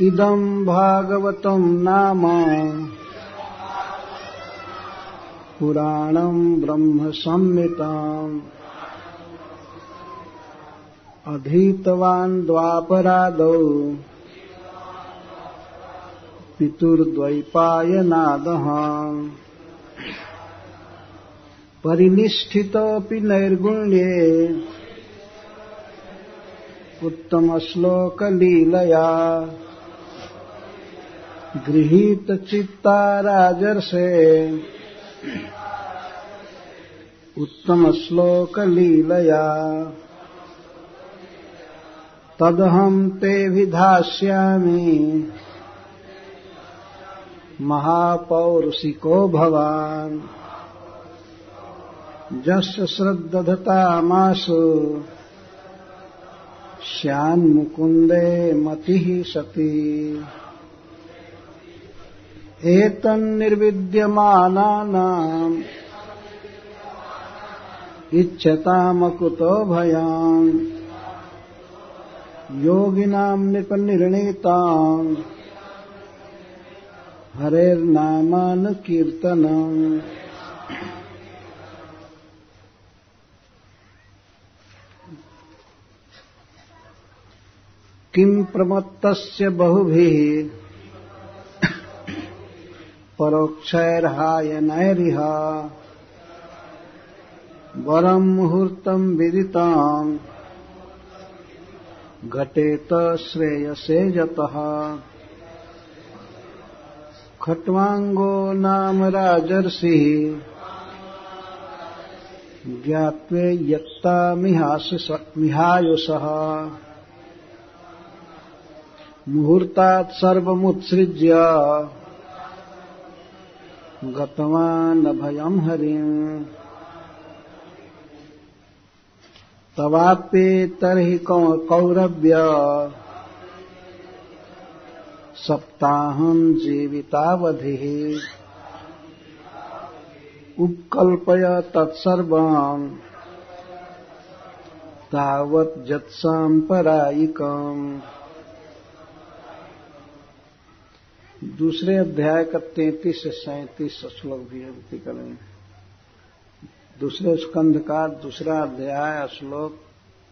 इदं भागवतं नाम पुराणं ब्रह्मसंहिताम्। अधीतवान् द्वापरादौ पितुर्द्वैपायनादः। परिनिष्ठितोऽपि नैर्गुण्ये उत्तमश्लोकलीलया। गृहीतचित्ता राजर्षे उत्तमश्लोकलीलया। तदहं ते विधास्यामि। महापौरुषिको भवान्। जस्य श्रद्दधतामासु स्यान्मुकुन्दे मतिः सती। एतन्निर्विद्यमानानाम् इच्छतामकुतो भयान् योगिनाम् निपनिर्णीताम् हरेर्नामानुकीर्तनम् किम् प्रमत्तस्य बहुभिः परोक्षैर्हायनैरिह वरम् मुहूर्तम् विदिताम् घटेत श्रेयसे यतः खट्वाङ्गो नाम राजर्षिः। ज्ञात्वे यत्तामिहायुषः मुहूर्तात् सर्वमुत्सृज्य। गतवान् अभयम् हरिम्। तवाप्ये तर्हि कौरव्य। सप्ताहम् जीवितावधिः। उपकल्पय तत्सर्वम्। तावत् जत्साम्परायिकम्। दूसरे अध्याय का तैतीस से सैंतीस श्लोक भी अवधि करेंगे दूसरे स्कंध का दूसरा अध्याय श्लोक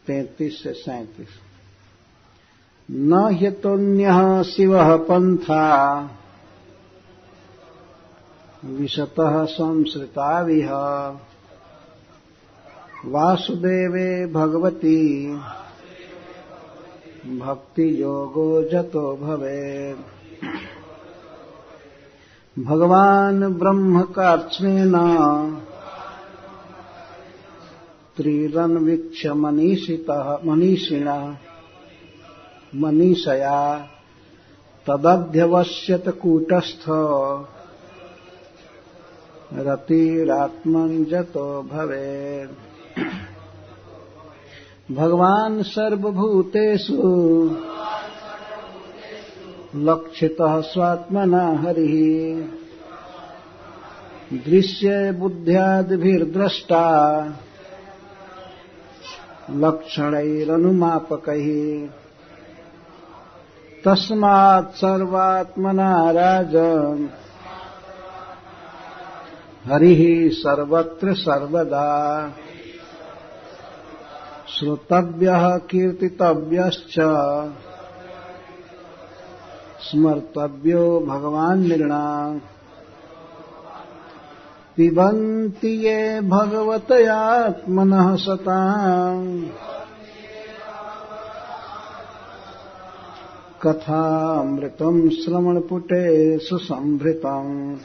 तैतीस से सैंतीस। न ह्यतोन्य शिव पंथा, विशतः संसृता विह, वासुदेवे भगवती भक्ति योगो जतो भवेत्। भगवान् ब्रह्मकार्त्स्नेन त्रिरन्वीक्ष्य मनीषितः मनीषिणः मनीषया। तदध्यवश्यत कूटस्थ। रतिरात्मञ्जतो भवेत्। भगवान् सर्वभूतेषु। लक्षितः स्वात्मना हरिः। दृश्ये बुद्ध्यादिभिर्द्रष्टा। लक्षणैरनुमापकैः। तस्मात् सर्वात्मना राजन् हरिः सर्वत्र सर्वदा। श्रोतव्यः कीर्तितव्यश्च। स्मर्तव्यो भगवान् निर्णाम् पिबन्ति ये भगवतयात्मनः सताम् कथामृतम् श्रवणपुटे सुसम्भृतम्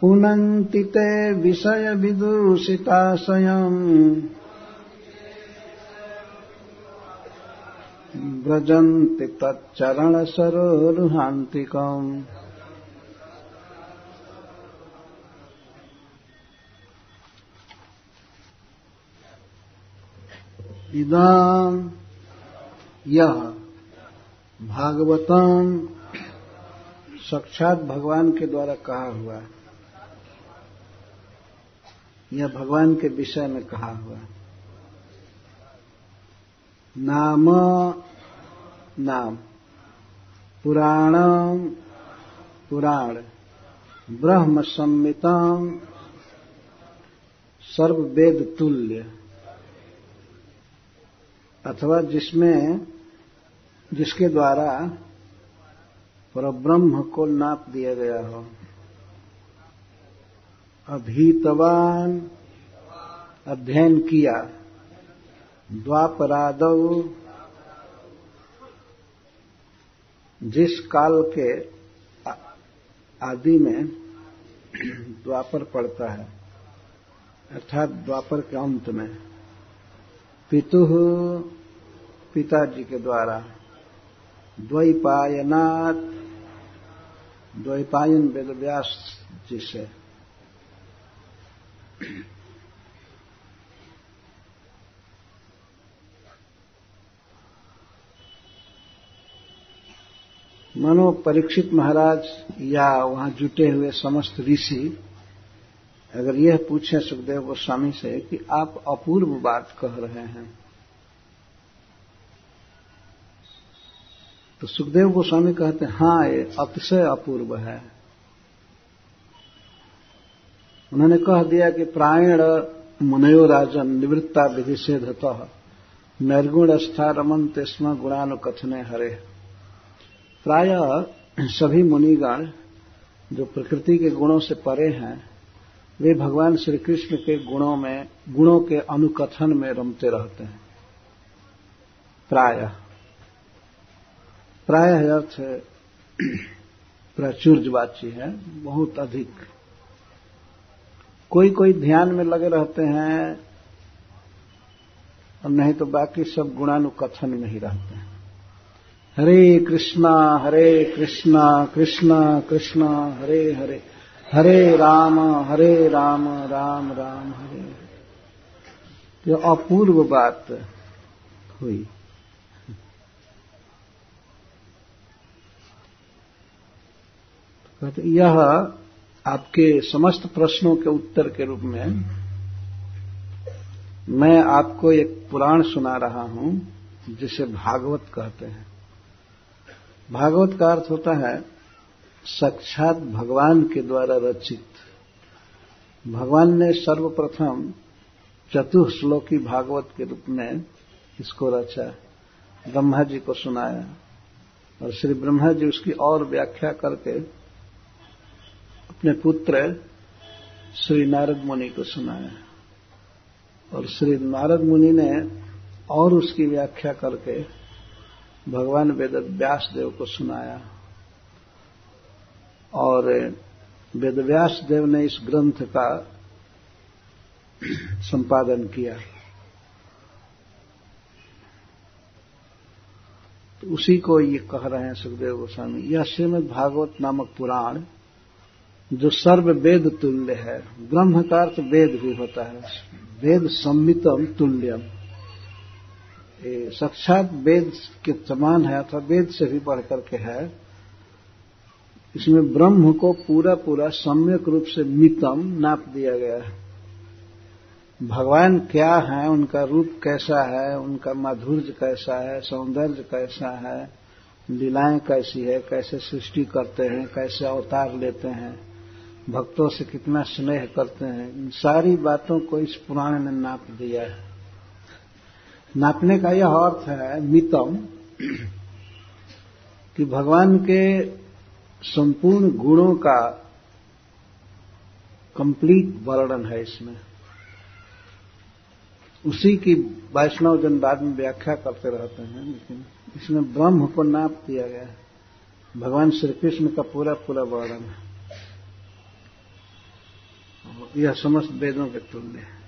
पुनन्ति ते विषयविदूषिताशयम्। व्रजन्ति तच्चरणसरोरुहान्तिकम्। इदाम यह भागवतम साक्षात भगवान के द्वारा कहा हुआ यह भगवान के विषय में कहा हुआ नाम नाम। पुराणम पुराण। ब्रह्म संमितम सर्व वेद तुल्य अथवा जिसमें, जिसके द्वारा परब्रह्म को नाप दिया गया हो। अभीतवान अध्ययन किया। द्वापरादव जिस काल के आदि में द्वापर पड़ता है, अर्थात द्वापर के अंत में, पितु पिताजी के द्वारा द्वैपायनाथ द्वैपायन वेदव्यास जी से। मनो परीक्षित महाराज या वहाँ जुटे हुए समस्त ऋषि, अगर यह पूछे सुखदेव गोस्वामी से कि आप अपूर्व बात कह रहे हैं। तो सुखदेव गोस्वामी कहते हैं हाँ ये अतिशय अपूर्व है। उन्होंने कह दिया कि प्रायण मुनयो राजन निवृत्ता विधि से धत निर्गुण स्था रमनते स्म गुणानुकथने हरे। प्राय सभी मुनिगण जो प्रकृति के गुणों से परे हैं, वे भगवान श्री कृष्ण के गुणों में, गुणों के अनुकथन में रमते रहते हैं। प्राय। प्राय अर्थ प्राचुर्यवाची है, बहुत अधिक। कोई कोई ध्यान में लगे रहते हैं, और नहीं तो बाकी सब गुणानुकथन में ही रहते हैं। हरे कृष्णा हरे कृष्णा कृष्णा कृष्णा, हरे हरे। हरे राम हरे राम राम राम, हरे। ये अपूर्व बात हुई। कहते, यह आपके समस्त प्रश्नों के उत्तर के रूप में मैं आपको एक पुराण सुना रहा हूँ, जिसे भागवत कहते हैं। भागवत का अर्थ होता है, साक्षात भगवान के द्वारा रचित। भगवान ने सर्वप्रथम चतुश्लोकी भागवत के रूप में इसको रचा ब्रह्मा जी को सुनाया और श्री ब्रह्मा जी उसकी और व्याख्या करके अपने पुत्र श्री नारद मुनि को सुनाया। और श्री नारद मुनि ने और उसकी व्याख्या करके भगवान वेद व्यास देव को सुनाया। और वेदव्यास देव ने इस ग्रंथ का संपादन किया। तो उसी को ये कह रहे हैं सुखदेव गोस्वामी, यह श्रीमद भागवत नामक पुराण, जो सर्व वेद तुल्य है ब्रह्म का अर्थ वेद भी होता है, वेद सम्मितम तुल्यम। साक्षात वेद के समान है अथवा वेद से भी बढ़कर के है। इसमें ब्रह्म को पूरा पूरा सम्यक रूप से मितम नाप दिया गया है। भगवान क्या है, उनका रूप कैसा है, उनका माधुर्य कैसा है, सौंदर्य कैसा है, लीलाएँ कैसी है, कैसे सृष्टि करते हैं, कैसे अवतार लेते हैं, भक्तों से कितना स्नेह करते हैं, इन सारी बातों को इस पुराण ने नाप दिया है। नापने का यह अर्थ है मितम, कि भगवान के संपूर्ण गुणों का कंप्लीट वर्णन है इसमें। उसी की वैष्णव जन बाद में व्याख्या करते रहते हैं, लेकिन इसमें ब्रह्म को नाप दिया गया है। भगवान श्री कृष्ण का पूरा पूरा वर्णन है। यह समस्त वेदों के तुल्य है।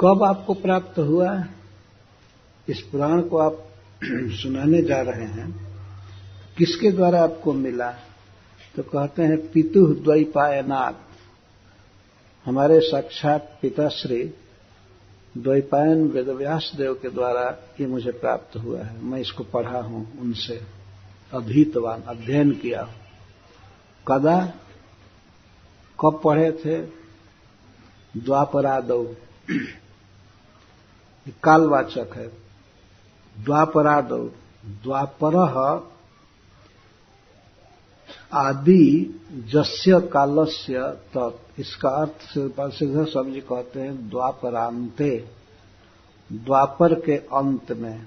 कब आपको प्राप्त हुआ? इस पुराण को आप सुनाने जा रहे हैं। किसके द्वारा आपको मिला? तो कहते हैं, पितु द्वैपायनाथ हमारे साक्षात पिताश्री द्वैपायन वेदव्यास देव के द्वारा ये मुझे प्राप्त हुआ है। मैं इसको पढ़ा हूँ, उनसे अधीतवान, अध्ययन किया कदा? कब पढ़े थे? द्वापरादौ। कालवाचक है। द्वापरादौ, द्वापर आदि जस्य कालस्य तक इसका अर्थ सिद्ध स्वामी जी कहते हैं द्वापरांते द्वापर के अंत में।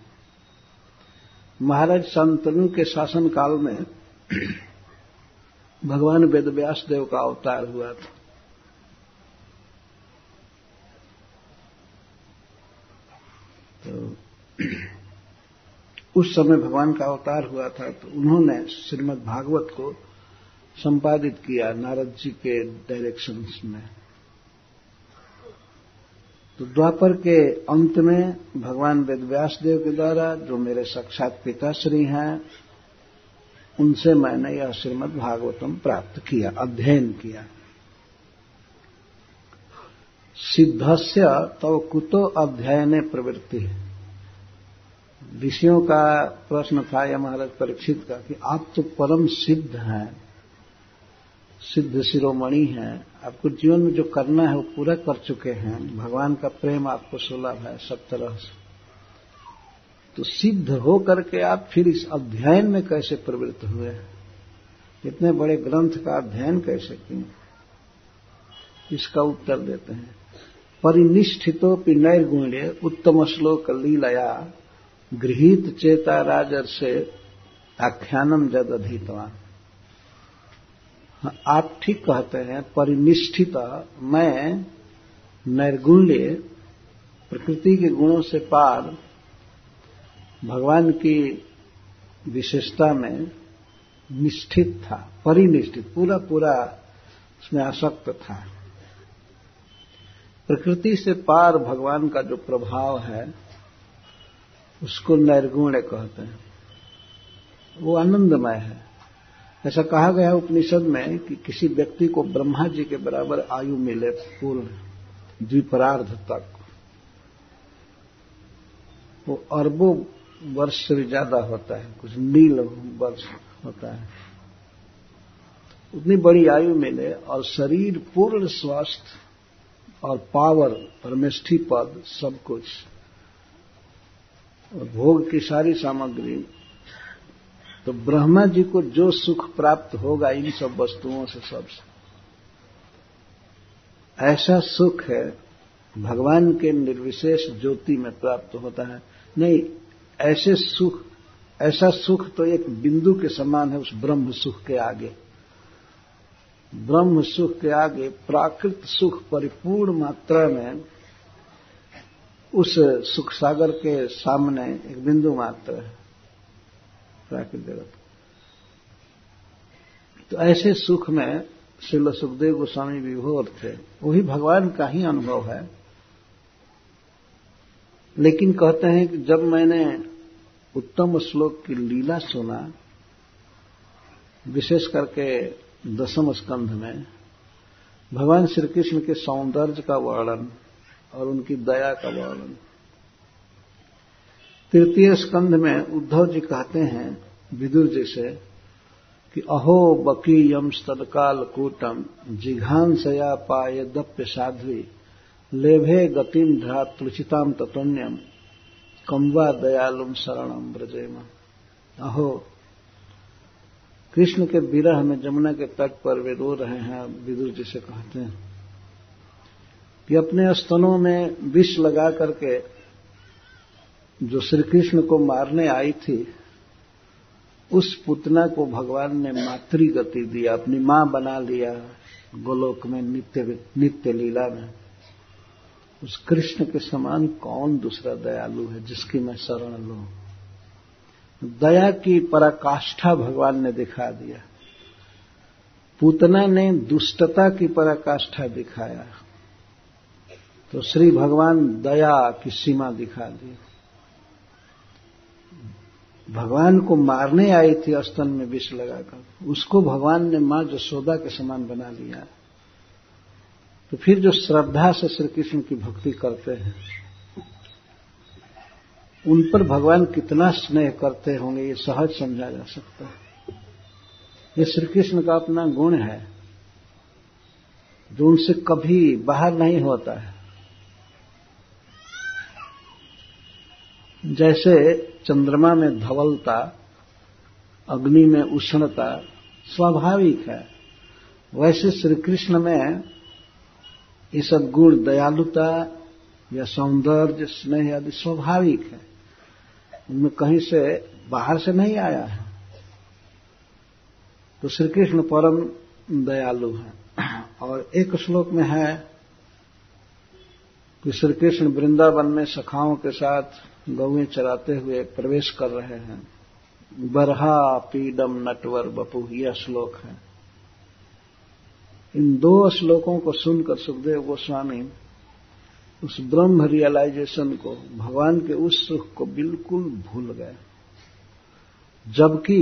महाराज संतनु के शासन काल में भगवान वेदव्यास देव का अवतार हुआ था। तो उस समय भगवान का अवतार हुआ था तो उन्होंने श्रीमद् भागवत को संपादित किया नारद जी के डायरेक्शन में। तो द्वापर के अंत में भगवान वेदव्यास देव के द्वारा, जो मेरे साक्षात पिताश्री हैं, उनसे मैंने यह श्रीमद भागवतम प्राप्त किया, अध्ययन किया। सिद्धस्य तो कुतो अध्ययन प्रवृत्ति है। विषयों का प्रश्न था यह महाराज परीक्षित का कि आप तो परम सिद्ध हैं, सिद्ध शिरोमणि हैं, आपको जीवन में जो करना है वो पूरा कर चुके हैं। भगवान का प्रेम आपको सुलभ है, सब तरह से। तो सिद्ध हो करके आप फिर इस अध्ययन में कैसे प्रवृत्त हुए? इतने बड़े ग्रंथ का अध्ययन कैसे किए? इसका उत्तर देते हैं। परिनिष्ठितो नैर्गुण्य उत्तम श्लोक लीलया गृहित चेता राजर से आख्यानम जद अधीतवान। आप ठीक कहते हैं, परिनिष्ठित, मैं नैर्गुण्य प्रकृति के गुणों से पार भगवान की विशेषता में निष्ठित था, परिनिष्ठित पूरा पूरा उसमें आसक्त था। प्रकृति से पार भगवान का जो प्रभाव है, उसको नैर्गुण्य कहते हैं। वो आनंदमय है। ऐसा कहा गया उपनिषद में कि किसी व्यक्ति को ब्रह्मा जी के बराबर आयु मिले पूर्ण द्विपरार्ध तक। वो अरबों वर्ष से भी ज़्यादा होता है, कुछ नील वर्ष होता है। उतनी बड़ी आयु मिले और शरीर पूर्ण स्वास्थ्य और पावर, परमेष्ठी पद, सब कुछ। और भोग की सारी सामग्री। तो ब्रह्मा जी को जो सुख प्राप्त होगा इन सब वस्तुओं से सबसे ऐसा सुख है, भगवान के निर्विशेष ज्योति में प्राप्त होता है। नहीं, ऐसे सुख, ऐसा सुख तो एक बिंदु के समान है उस ब्रह्म सुख के आगे। ब्रह्म सुख के आगे प्राकृत सुख परिपूर्ण मात्रा में उस सुख सागर के सामने एक बिंदु मात्र है प्राकृत जगत। तो ऐसे सुख में श्रील सुखदेव गोस्वामी विभोर थे। वही भगवान का ही अनुभव है। लेकिन कहते हैं कि जब मैंने उत्तम श्लोक की लीला सुना, विशेष करके दसम स्कंध में भगवान श्री कृष्ण के सौंदर्य का वर्णन और उनकी दया का वर्णन। तृतीय स्कंध में उद्धव जी कहते हैं, विदुर जी से, कि अहो बकीयम स्तकाल कूटम जिघांसया पाए दप्य साध्वी, लेभे गतिम ध्रातृचिताम ततुण्यम कम्वा दयालुम शरणम ब्रजेम अहो कृष्ण के विरह में जमुना के तट पर वे रो रहे हैं विदुर जी से कहते हैं। कि अपने स्तनों में विष लगा करके जो श्री कृष्ण को मारने आई थी, उस पुतना को भगवान ने मातृ गति दिया अपनी माँ बना लिया गोलोक में नित्य नित्य लीला में। उस कृष्ण के समान कौन दूसरा दयालु है जिसकी मैं शरण लू? दया की पराकाष्ठा भगवान ने दिखा दिया। पूतना ने दुष्टता की पराकाष्ठा दिखाया। तो श्री भगवान दया की सीमा दिखा दी। भगवान को मारने आई थी स्तन में विष लगाकर। उसको भगवान ने माँ जसोदा के समान बना लिया। तो फिर जो श्रद्धा से श्री कृष्ण की भक्ति करते हैं उन पर भगवान कितना स्नेह करते होंगे, ये सहज समझा जा सकता है। ये श्री कृष्ण का अपना गुण है। जो उनसे कभी बाहर नहीं होता है। जैसे चंद्रमा में धवलता, अग्नि में उष्णता स्वाभाविक है, वैसे श्री कृष्ण में ये सब गुण, दयालुता या सौंदर्य, स्नेह आदि स्वाभाविक है। उनमें कहीं से बाहर से नहीं आया है। तो श्री कृष्ण परम दयालु है। और एक श्लोक में है कि श्री कृष्ण वृंदावन में सखाओं के साथ गौएँ चराते हुए प्रवेश कर रहे हैं। बरहा पीडम नटवर बपू, यह श्लोक है। इन दो श्लोकों को सुनकर सुखदेव गोस्वामी उस ब्रह्म रियलाइजेशन को, भगवान के उस सुख को बिल्कुल भूल गए। जबकि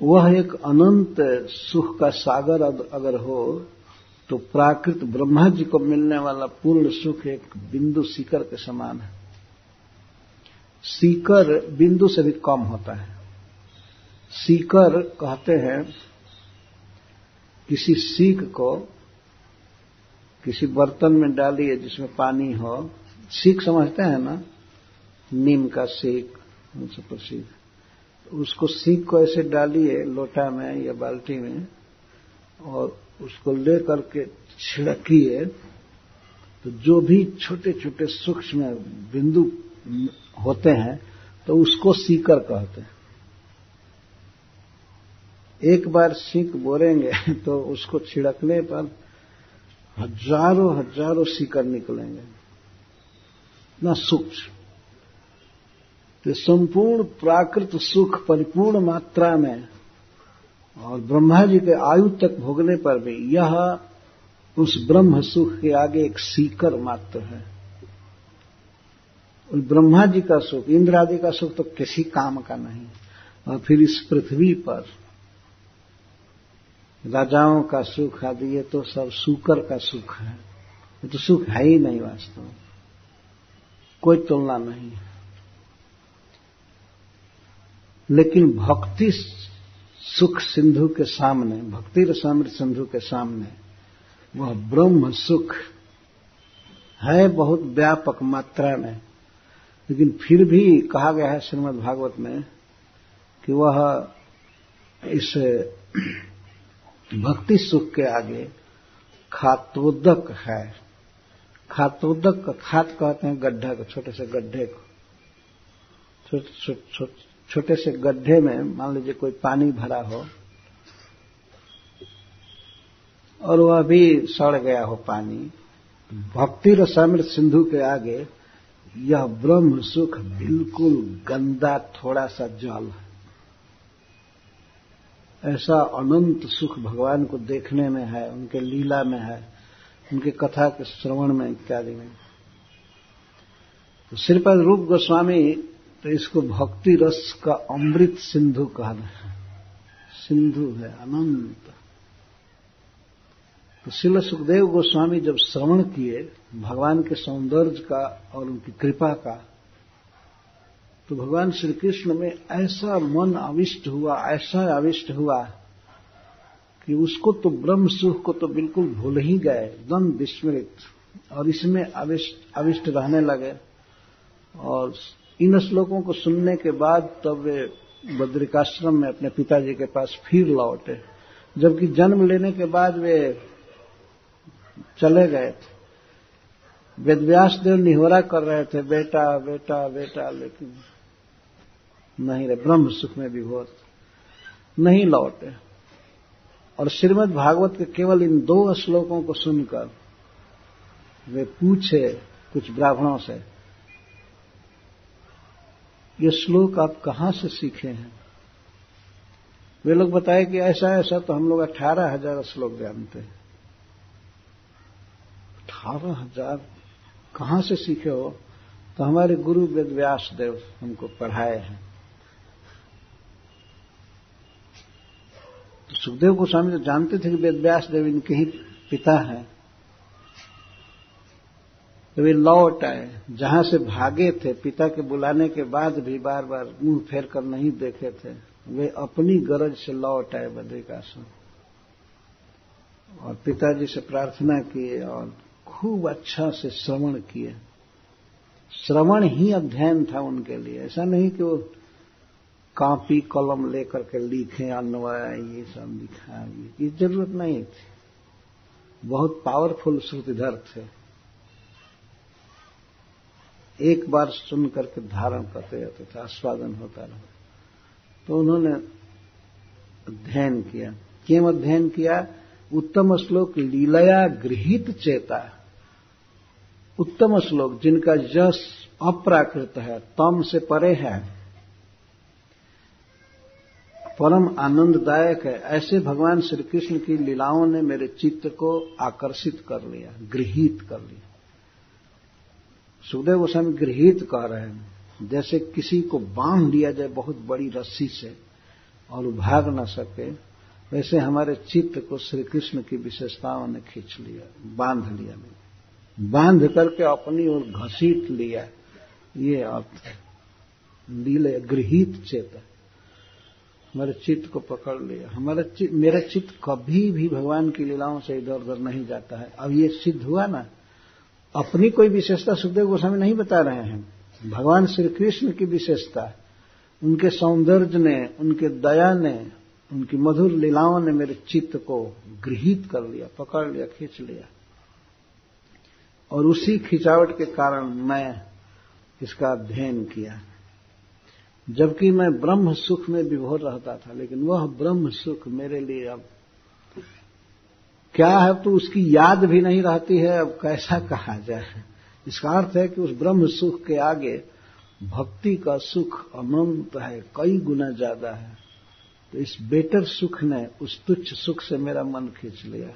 वह एक अनंत सुख का सागर अगर हो तो प्राकृत ब्रह्मा जी को मिलने वाला पूर्ण सुख एक बिंदु सीकर के समान है। सीकर बिंदु से भी कम होता है। सीकर कहते हैं, किसी सीख को किसी बर्तन में डालिए जिसमें पानी हो। सीख समझते हैं ना? नीम का सीख उनसे प्रसिद्ध उसको सीख को ऐसे डालिए लोटा में या बाल्टी में और उसको ले करके छिड़किए तो जो भी छोटे छोटे सूक्ष्म बिंदु होते हैं तो उसको सीकर कहते हैं। एक बार सीख बोरेंगे तो उसको छिड़कने पर हज़ारों हज़ारों सीकर निकलेंगे। ना सूक्ष्म। तो संपूर्ण प्राकृत सुख परिपूर्ण मात्रा में और ब्रह्मा जी के आयु तक भोगने पर भी यह उस ब्रह्म सुख के आगे एक सीकर मात्र है। उस ब्रह्मा जी का सुख, इंद्र आदि का सुख तो किसी काम का नहीं। और फिर इस पृथ्वी पर राजाओं का सुख आदि ये तो सब सुकर का सुख है। ये तो सुख है ही नहीं वास्तव कोई तुलना नहीं है। लेकिन भक्ति सुख सिंधु के सामने, भक्ति रसामृत सिंधु के सामने, वह ब्रह्म सुख है, बहुत व्यापक मात्रा में। लेकिन फिर भी कहा गया है श्रीमद् भागवत में कि वह इस भक्ति सुख के आगे खातोदक है। खातोदक का खात कहते हैं गड्ढा को, छोटे से गड्ढे को। छोटे से गड्ढे में मान लीजिए कोई पानी भरा हो और वह भी सड़ गया हो पानी, भक्ति रसामृत सिंधु के आगे यह ब्रह्म सुख बिल्कुल गंदा थोड़ा सा जल है। ऐसा अनंत सुख भगवान को देखने में है, उनके लीला में है, उनके कथा के श्रवण में इत्यादि में। तो श्रीपद रूप गोस्वामी तो इसको भक्ति रस का अमृत सिंधु कहा है। सिंधु है, अनंत। तो शिल सुखदेव गोस्वामी जब श्रवण किए, भगवान के सौंदर्य का और उनकी कृपा का तो भगवान श्री कृष्ण में ऐसा मन अविष्ट हुआ, ऐसा अविष्ट हुआ कि उसको तो ब्रह्म सुख को तो बिल्कुल भूल ही गए एकदम विस्मृत। और इसमें अविष्ट रहने लगे। और इन श्लोकों को सुनने के बाद तब वे बद्रिकाश्रम में अपने पिताजी के पास फिर लौटे। जबकि जन्म लेने के बाद वे चले गए थे। वेदव्यास देव निहोरा कर रहे थे, बेटा बेटा बेटा, लेकिन नहीं रहे, ब्रह्म सुख में विभोर नहीं लौटे। और श्रीमद् भागवत के केवल इन दो श्लोकों को सुनकर वे पूछे कुछ ब्राह्मणों से, ये श्लोक आप कहाँ से सीखे हैं? वे लोग बताए कि ऐसा ऐसा तो हम लोग अठारह हज़ार श्लोक जानते हैं। अठारह हज़ार? कहाँ से सीखे हो? तो हमारे गुरु वेद व्यास देव हमको पढ़ाए हैं। तो सुखदेव गोस्वामी तो जानते थे कि वेद व्यास देव इनके ही पिता हैं। तो वे लौट आए, जहाँ से भागे थे, पिता के बुलाने के बाद भी बार बार मुँह फेर कर नहीं देखे थे, वे अपनी गरज से लौट आए बद्रिकाश्रम और पिताजी से प्रार्थना किए और खूब अच्छा से श्रवण किए। श्रवण ही अध्ययन था उनके लिए। ऐसा नहीं कि वो कापी कलम लेकर के लिखे, अन्वय, ये सब लिखा, ये ज़रूरत नहीं थी। बहुत पावरफुल श्रुतिधर थे। एक बार सुन करके धारण करते रहते थे, आस्वादन होता रहा। तो उन्होंने अध्ययन किया। क्यों अध्ययन किया? उत्तम श्लोक लीलया गृहित चेता। उत्तम श्लोक जिनका यश अप्राकृत है, तम से परे है। परम आनंददायक है। ऐसे भगवान श्री कृष्ण की लीलाओं ने मेरे चित्त को आकर्षित कर लिया, गृहित कर लिया। सुखदेव गोस्वामी गृहित कह रहे हैं, जैसे किसी को बाँध लिया जाए बहुत बड़ी रस्सी से और भाग न सके, वैसे हमारे चित्त को श्री कृष्ण की विशेषताओं ने खींच लिया, बाँध लिया। नहीं बाँध करके अपनी ओर घसीट लिया, ये अर्थ लीले गृहित चेत हमारे चित्त को पकड़ लिया। हमारा चित्त मेरा चित्त कभी भी भगवान की लीलाओं से इधर उधर नहीं जाता है। अब ये सिद्ध हुआ ना, अपनी कोई विशेषता सुखदेव गोस्वामी नहीं बता रहे हैं। भगवान श्री कृष्ण की विशेषता, उनके सौंदर्य ने, उनके दया ने, उनकी मधुर लीलाओं ने मेरे चित्त को गृहित कर लिया, पकड़ लिया, खींच लिया। और उसी खिंचावट के कारण मैं इसका अध्ययन किया। जबकि मैं ब्रह्म सुख में विभोर रहता था, लेकिन वह ब्रह्म सुख मेरे लिए अब क्या है? तो उसकी याद भी नहीं रहती है, अब कैसा कहा जाए? इसका अर्थ है कि उस ब्रह्म सुख के आगे भक्ति का सुख अनंत है, कई गुना ज़्यादा है। तो इस बेटर सुख ने उस तुच्छ सुख से मेरा मन खींच लिया।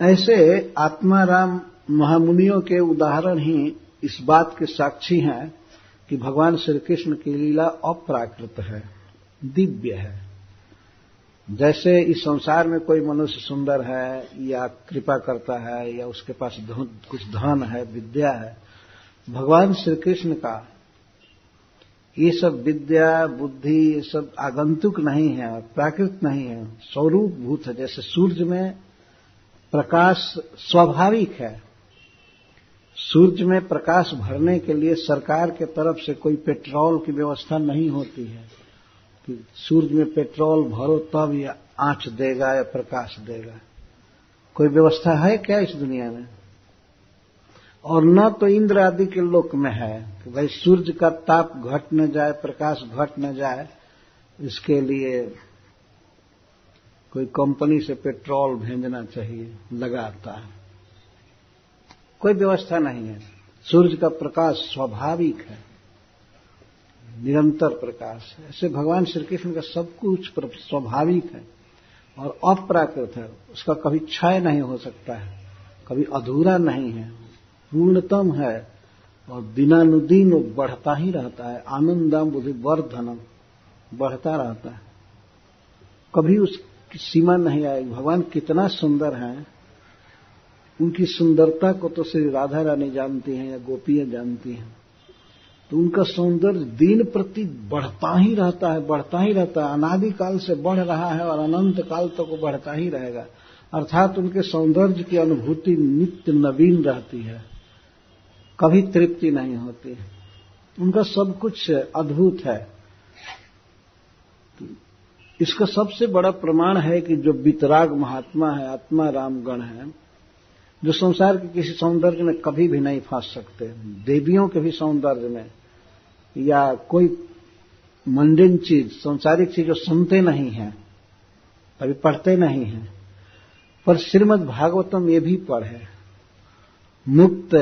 ऐसे आत्माराम महामुनियों के उदाहरण ही इस बात के साक्षी हैं कि भगवान श्री कृष्ण की लीला अप्राकृत है, दिव्य है। जैसे इस संसार में कोई मनुष्य सुंदर है, या कृपा करता है, या उसके पास कुछ धन है, विद्या है, भगवान श्री कृष्ण का ये सब विद्या, बुद्धि, ये सब आगंतुक नहीं है, प्राकृत नहीं है, स्वरूप भूत है। जैसे सूर्य में प्रकाश स्वाभाविक है सूर्य में प्रकाश भरने के लिए सरकार के तरफ़ से कोई पेट्रोल की व्यवस्था नहीं होती है। कि सूर्य में पेट्रोल भरो तब ये आँच देगा या प्रकाश देगा। कोई व्यवस्था है क्या इस दुनिया में? और न तो इंद्र आदि के लोक में है कि भाई सूर्य का ताप घट न जाए, प्रकाश घट न जाए, इसके लिए कोई कंपनी से पेट्रोल भेजना चाहिए लगाता है कोई व्यवस्था नहीं है। सूर्य का प्रकाश स्वाभाविक है। निरंतर प्रकाश है। ऐसे भगवान श्री कृष्ण का सब कुछ स्वाभाविक है और अप्राकृत है। उसका कभी क्षय नहीं हो सकता है। कभी अधूरा नहीं है। पूर्णतम है और दिनानुदिन वो बढ़ता ही रहता है। आनंदम बुद्धि वर्धनम बढ़ता रहता है। कभी उसकी सीमा नहीं आएगी भगवान कितना सुंदर है। उनकी सुंदरता को तो श्री राधा रानी जानती हैं या गोपियाँ जानती हैं। तो उनका सौंदर्य दिन प्रति बढ़ता ही रहता है, बढ़ता ही रहता है। अनादिकाल से बढ़ रहा है और अनंत काल तक तो बढ़ता ही रहेगा। अर्थात उनके सौंदर्य की अनुभूति नित्य नवीन रहती है। कभी तृप्ति नहीं होती। उनका सब कुछ अद्भुत है। इसका सबसे बड़ा प्रमाण है कि जो वितराग महात्मा है आत्मा रामगण है जो संसार के किसी सौंदर्य में कभी भी नहीं फंस सकते। देवियों के भी सौंदर्य में या कोई मंडिन चीज़, संसारिक चीज़ जो सुनते नहीं हैं अभी पढ़ते नहीं हैं। पर श्रीमद भागवतम ये भी पढ़े, मुक्त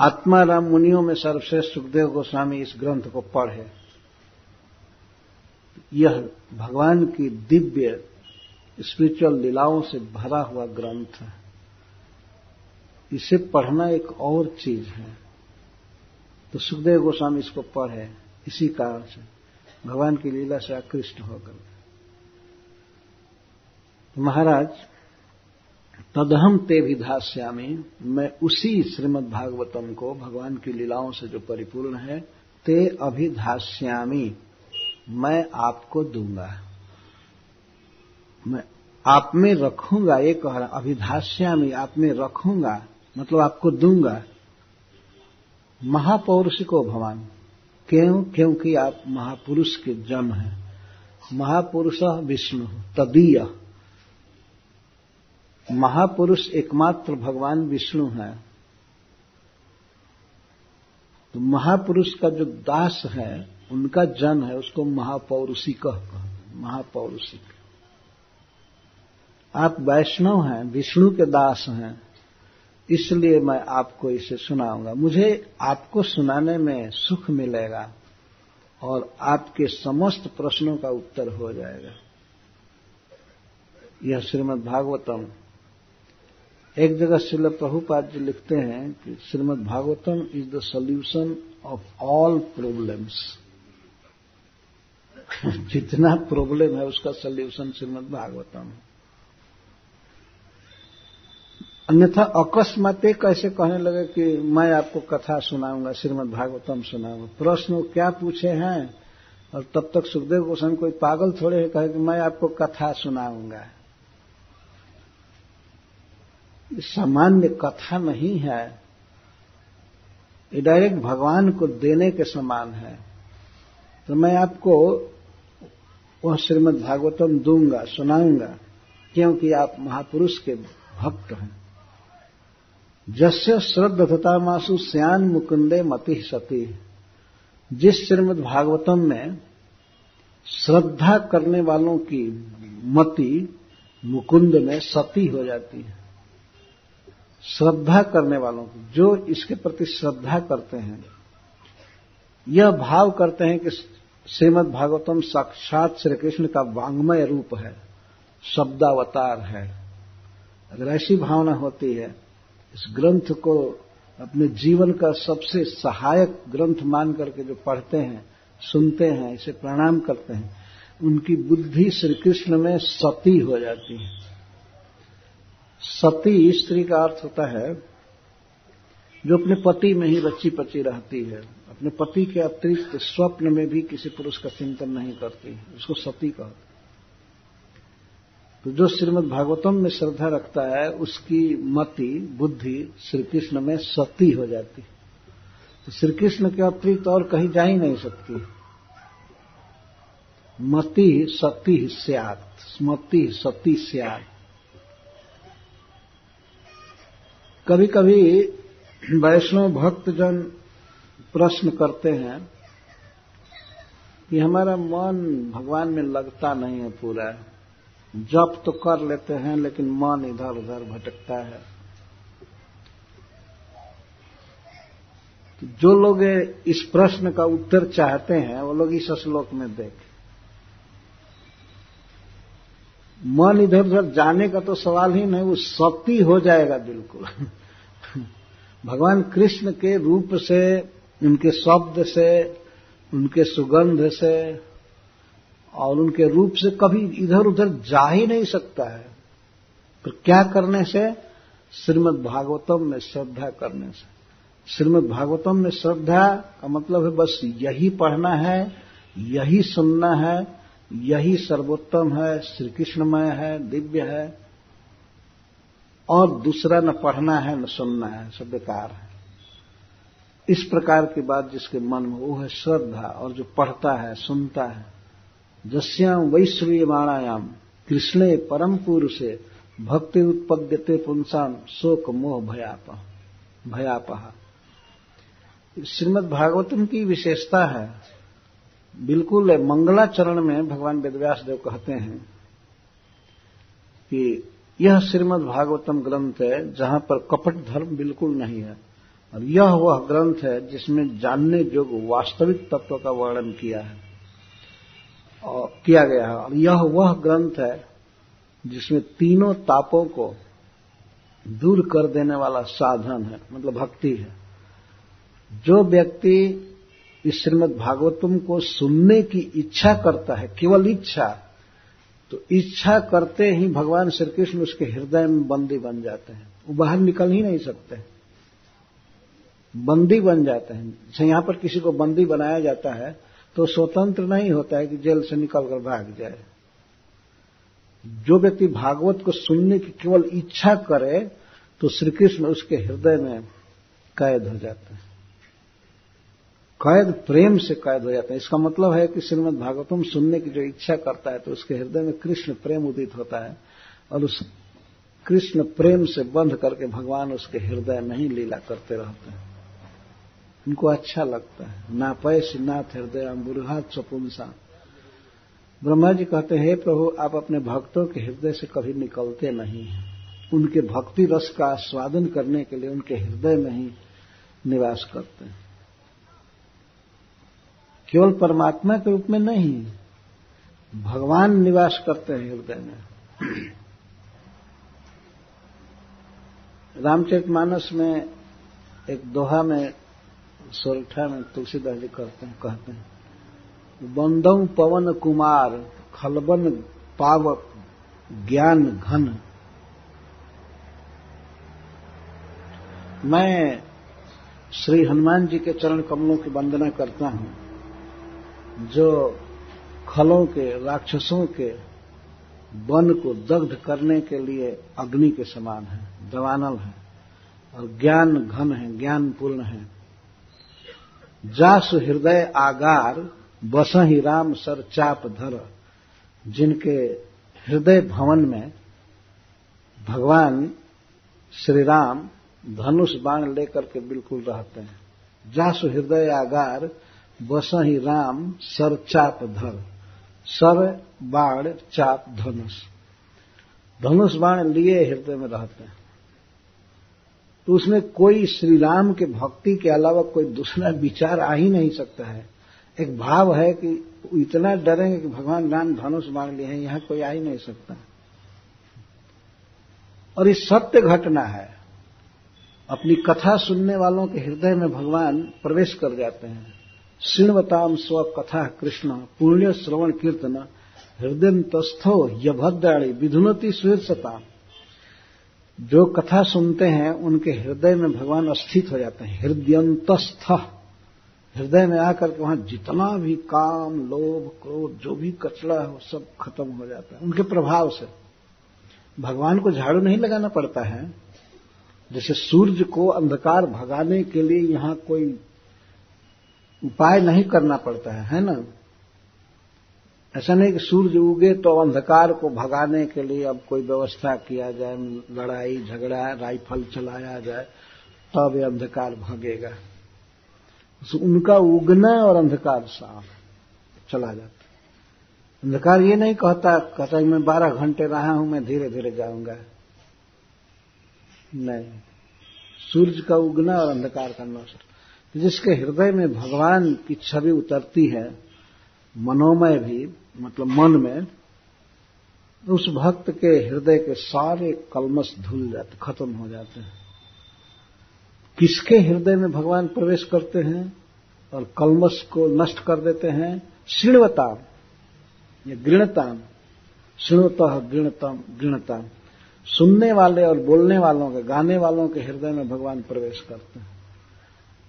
आत्माराम मुनियों में सर्वश्रेष्ठ सुखदेव गोस्वामी इस ग्रंथ को पढ़े। यह भगवान की दिव्य स्पिरिचुअल लीलाओं से भरा हुआ ग्रंथ है। इसे पढ़ना एक और चीज़ है। तो सुखदेव गोस्वामी इसको पढ़े, इसी कारण से। भगवान की लीला से आकृष्ट होकर। तो महाराज तदहम ते भी विधास्यामी मैं उसी श्रीमद् भागवतम को भगवान की लीलाओं से जो परिपूर्ण है, ते अभिधास्यामी मैं आपको दूँगा। मैं आप में रखूँगा, ये कह रहा अभिधास्यामी आप में रखूँगा। मतलब आपको दूँगा। महापौरुष को भगवान क्यों? क्योंकि आप महापुरुष के जन्म हैं। महापुरुष विष्णु, तदीय। महापुरुष एकमात्र भगवान विष्णु है। तो महापुरुष का जो दास है, उनका जन है, उसको महापौरुषी कह महापौरुषिक। आप वैष्णव हैं, विष्णु के दास हैं। इसलिए मैं आपको इसे सुनाऊँगा। मुझे आपको सुनाने में सुख मिलेगा और आपके समस्त प्रश्नों का उत्तर हो जाएगा। यह श्रीमद् भागवतम। एक जगह श्रील प्रभुपाद जी लिखते हैं कि Shrimad Bhagavatam is the solution of all problems जितना प्रॉब्लम है उसका सोल्यूशन श्रीमद् भागवतम। है अन्यथा अकस्मात कैसे कहने लगे कि मैं आपको कथा सुनाऊँगा, श्रीमद भागवतम सुनाऊँगा? प्रश्न क्या पूछे हैं? और तब तक सुखदेव गोस्वामी कोई पागल थोड़े है कहे कि मैं आपको कथा सुनाऊँगा। सामान्य कथा नहीं है। ये डायरेक्ट भगवान को देने के समान है। तो मैं आपको वह श्रीमद भागवतम दूँगा, सुनाऊँगा, क्योंकि आप महापुरुष के भक्त हैं। जस्य श्रद्धता मासु श्यान मुकुंदे मति सती। जिस श्रीमद भागवतम में श्रद्धा करने वालों की मति मुकुंद में सती हो जाती है। श्रद्धा करने वालों की, जो इसके प्रति श्रद्धा करते हैं, यह भाव करते हैं कि श्रीमद भागवतम साक्षात श्री कृष्ण का वांग्मय रूप है, शब्दावतार है। अगर ऐसी भावना होती है इस ग्रंथ को अपने जीवन का सबसे सहायक ग्रंथ मान करके जो पढ़ते हैं, सुनते हैं, इसे प्रणाम करते हैं, उनकी बुद्धि श्री कृष्ण में सती हो जाती है। सती स्त्री का अर्थ होता है जो अपने पति में ही बच्ची पची रहती है। अपने पति के अतिरिक्त स्वप्न में भी किसी पुरुष का चिंतन नहीं करती उसको सती कहते तो जो श्रीमद भागवतम में श्रद्धा रखता है, उसकी मति, बुद्धि श्री कृष्ण में सती हो जाती तो श्री कृष्ण के अतिरिक्त और कहीं जा ही नहीं सकती। मति सती स्यात, स्मति सती स्यात। कभी कभी वैष्णव भक्तजन प्रश्न करते हैं कि हमारा मन भगवान में लगता नहीं है पूरा। जप तो कर लेते हैं, लेकिन मन इधर उधर भटकता है। जो लोग इस प्रश्न का उत्तर चाहते हैं, वो लोग इस श्लोक में देखें। मन इधर उधर जाने का तो सवाल ही नहीं, वो सती हो जाएगा बिल्कुल। भगवान कृष्ण के रूप से, उनके शब्द से, उनके सुगंध से और उनके रूप से कभी इधर उधर जा ही नहीं सकता है। तो क्या करने से? श्रीमद भागवतम में श्रद्धा करने से। श्रीमद भागवतम में श्रद्धा का मतलब है बस यही पढ़ना है, यही सुनना है, यही सर्वोत्तम है श्री कृष्णमय है, दिव्य है। और दूसरा न पढ़ना है, न सुनना है, सब बेकार है। इस प्रकार की बात जिसके मन में वो है, श्रद्धा और जो पढ़ता है, सुनता है जस्याम वैश्रीयमाणायाम कृष्णे परम पुरुषे भक्ति उत्पद्यते पुंसाम शोक मोह भयाप भयापहा श्रीमद भागवतम की विशेषता है, बिल्कुल मंगलाचरण में भगवान वेदव्यास देव कहते हैं कि यह श्रीमद भागवतम ग्रंथ है जहाँ पर कपट धर्म बिल्कुल नहीं है, और यह वह ग्रंथ है जिसमें जानने योग्य वास्तविक तत्व का वर्णन किया है। किया गया है। और यह वह ग्रंथ है जिसमें तीनों तापों को दूर कर देने वाला साधन है मतलब भक्ति है। जो व्यक्ति इस श्रीमद भागवतम को सुनने की इच्छा करता है, केवल इच्छा तो इच्छा करते ही भगवान श्री कृष्ण उसके हृदय में बंदी बन जाते हैं। वो बाहर निकल ही नहीं सकते। बंदी बन जाते हैं। जैसे यहाँ पर किसी को बंदी बनाया जाता है तो स्वतंत्र नहीं होता है कि जेल से निकलकर भाग जाए। जो व्यक्ति भागवत को सुनने की केवल इच्छा करे तो श्री कृष्ण उसके हृदय में कैद हो जाते हैं। कैद प्रेम से कैद हो जाते हैं। इसका मतलब है कि श्रीमद भागवतम सुनने की जो इच्छा करता है तो उसके हृदय में कृष्ण प्रेम उदित होता है और उस कृष्ण प्रेम से बंध करके भगवान उसके हृदय में ही लीला करते रहते हैं। उनको अच्छा लगता है। ना पैस नाथ हृदय अम्बुरहात सपुंसा ब्रह्मा जी कहते हैं प्रभु, आप अपने भक्तों के हृदय से कभी निकलते नहीं हैं। उनके भक्ति रस का आस्वादन करने के लिए उनके हृदय में ही निवास करते हैं। केवल परमात्मा के रूप में नहीं, भगवान निवास करते हैं हृदय में। रामचरित मानस में एक दोहा में सोरठा में तुलसीदास जी करते हैं, कहते हैं बंदम पवन कुमार, खलबन पावक ज्ञान घन। मैं श्री हनुमान जी के चरण कमलों की वंदना करता हूँ, जो खलों के, राक्षसों के वन को दग्ध करने के लिए अग्नि के समान है, दवानल है और ज्ञान घन है ज्ञान पूर्ण है। जासु हृदय आगार, बस ही राम सर चाप धर। जिनके हृदय भवन में भगवान श्री राम धनुष बाण लेकर के बिल्कुल रहते हैं। जासु हृदय आगार, बस ही राम सर चाप धर। सर बाण चाप धनुष। धनुष बाण लिए हृदय में रहते हैं। तो उसमें कोई श्री राम के भक्ति के अलावा कोई दूसरा विचार आ ही नहीं सकता है। एक भाव है कि इतना डरेंगे कि भगवान राम धनुष मांग लिए हैं, यहाँ कोई आ ही नहीं सकता। और ये सत्य घटना है, अपनी कथा सुनने वालों के हृदय में भगवान प्रवेश कर जाते हैं। श्रृणवताम स्व कथा कृष्ण, पुण्य श्रवण कीर्तन, हृदय तस्थो यभद्राणी, विधुनति शीर्षता जो कथा सुनते हैं, उनके हृदय में भगवान स्थित हो जाते हैं। हृदयंतस्थ। हृदय में आकर के वहाँ जितना भी काम, लोभ, क्रोध, जो भी कचरा है, वो सब खत्म हो जाता है। उनके प्रभाव से। भगवान को झाड़ू नहीं लगाना पड़ता है। जैसे सूर्य को अंधकार भगाने के लिए यहाँ कोई उपाय नहीं करना पड़ता है है ना? ऐसा नहीं कि सूर्य उगे तो अंधकार को भगाने के लिए अब कोई व्यवस्था किया जाए, लड़ाई, झगड़ा, राइफल चलाया जाए, तब ये अंधकार भगेगा। उनका उगना और अंधकार साफ़ चला जाता अंधकार ये नहीं कहता कहता मैं बारह घंटे रहा हूँ, मैं धीरे धीरे जाऊँगा। नहीं। सूर्य का उगना और अंधकार का नष्ट। जिसके हृदय में भगवान की छवि उतरती है मनोमय भी मतलब मन में, उस भक्त के हृदय के सारे कलमस धुल जाते, खत्म हो जाते हैं। किसके हृदय में भगवान प्रवेश करते हैं और कलमस को नष्ट कर देते हैं? श्रृणवताम। या गृणताम। श्रृणवत गृणतम, गृणताम। सुनने वाले और बोलने वालों के, गाने वालों के हृदय में भगवान प्रवेश करते हैं।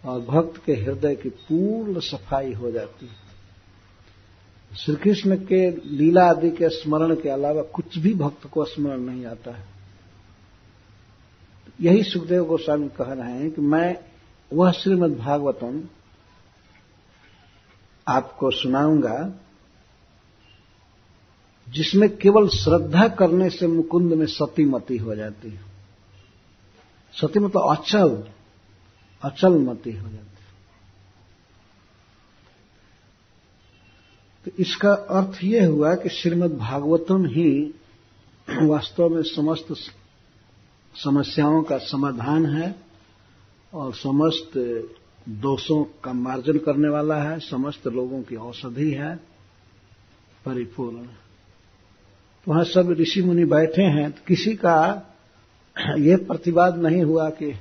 और भक्त के हृदय की पूर्ण सफ़ाई हो जाती है। श्री कृष्ण के लीला आदि के स्मरण के अलावा कुछ भी भक्त को स्मरण नहीं आता है। यही सुखदेव गोस्वामी कह रहे हैं कि मैं वह श्रीमद भागवतम आपको सुनाऊँगा, जिसमें केवल श्रद्धा करने से मुकुंद में सतीमती हो जाती है। सती मतलब अचल अचल मती हो जाती तो इसका अर्थ यह हुआ कि श्रीमद् भागवतम ही वास्तव में समस्त समस्याओं का समाधान है और समस्त दोषों का मार्जन करने वाला है, समस्त लोगों की औषधि है, परिपूर्ण। वहाँ सब ऋषि मुनि बैठे हैं तो किसी का यह प्रतिवाद नहीं हुआ कि,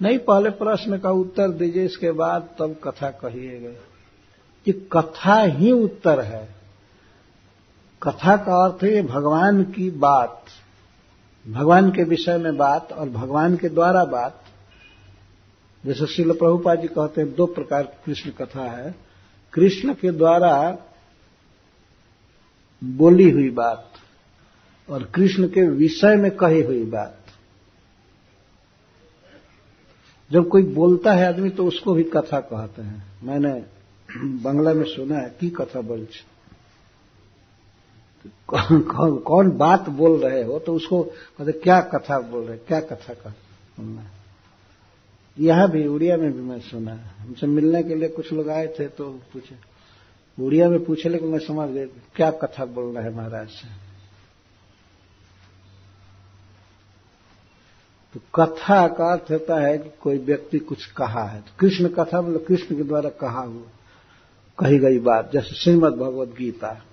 नहीं, पहले प्रश्न का उत्तर दीजिए, इसके बाद तब कथा कहिएगा। कि कथा ही उत्तर है। कथा का अर्थ है भगवान की बात, भगवान के विषय में बात और भगवान के द्वारा बात। जैसे शिल प्रभुपा जी कहते हैं, दो प्रकार की कृष्ण कथा है। कृष्ण के द्वारा बोली हुई बात और कृष्ण के विषय में कही हुई बात। जब कोई बोलता है आदमी तो उसको भी कथा कहते हैं। मैंने बंगला में सुना है की कथा बोल कौन, कौन, कौन बात बोल रहे हो? तो उसको कहते क्या कथा बोल रहे क्या कथा का सुनना यहाँ भी उड़िया में भी मैं सुना हमसे मिलने के लिए कुछ लोग आए थे तो पूछे। उड़िया में पूछे लेकिन मैं समझ गए क्या कथा बोल रहे महाराज से। तो कथा का अर्थ होता है कि कोई व्यक्ति कुछ कहा है। तो कृष्ण कथा मतलब कृष्ण के द्वारा कहा हुआ। कही गई बात, जैसे श्रीमद भगवत गीता।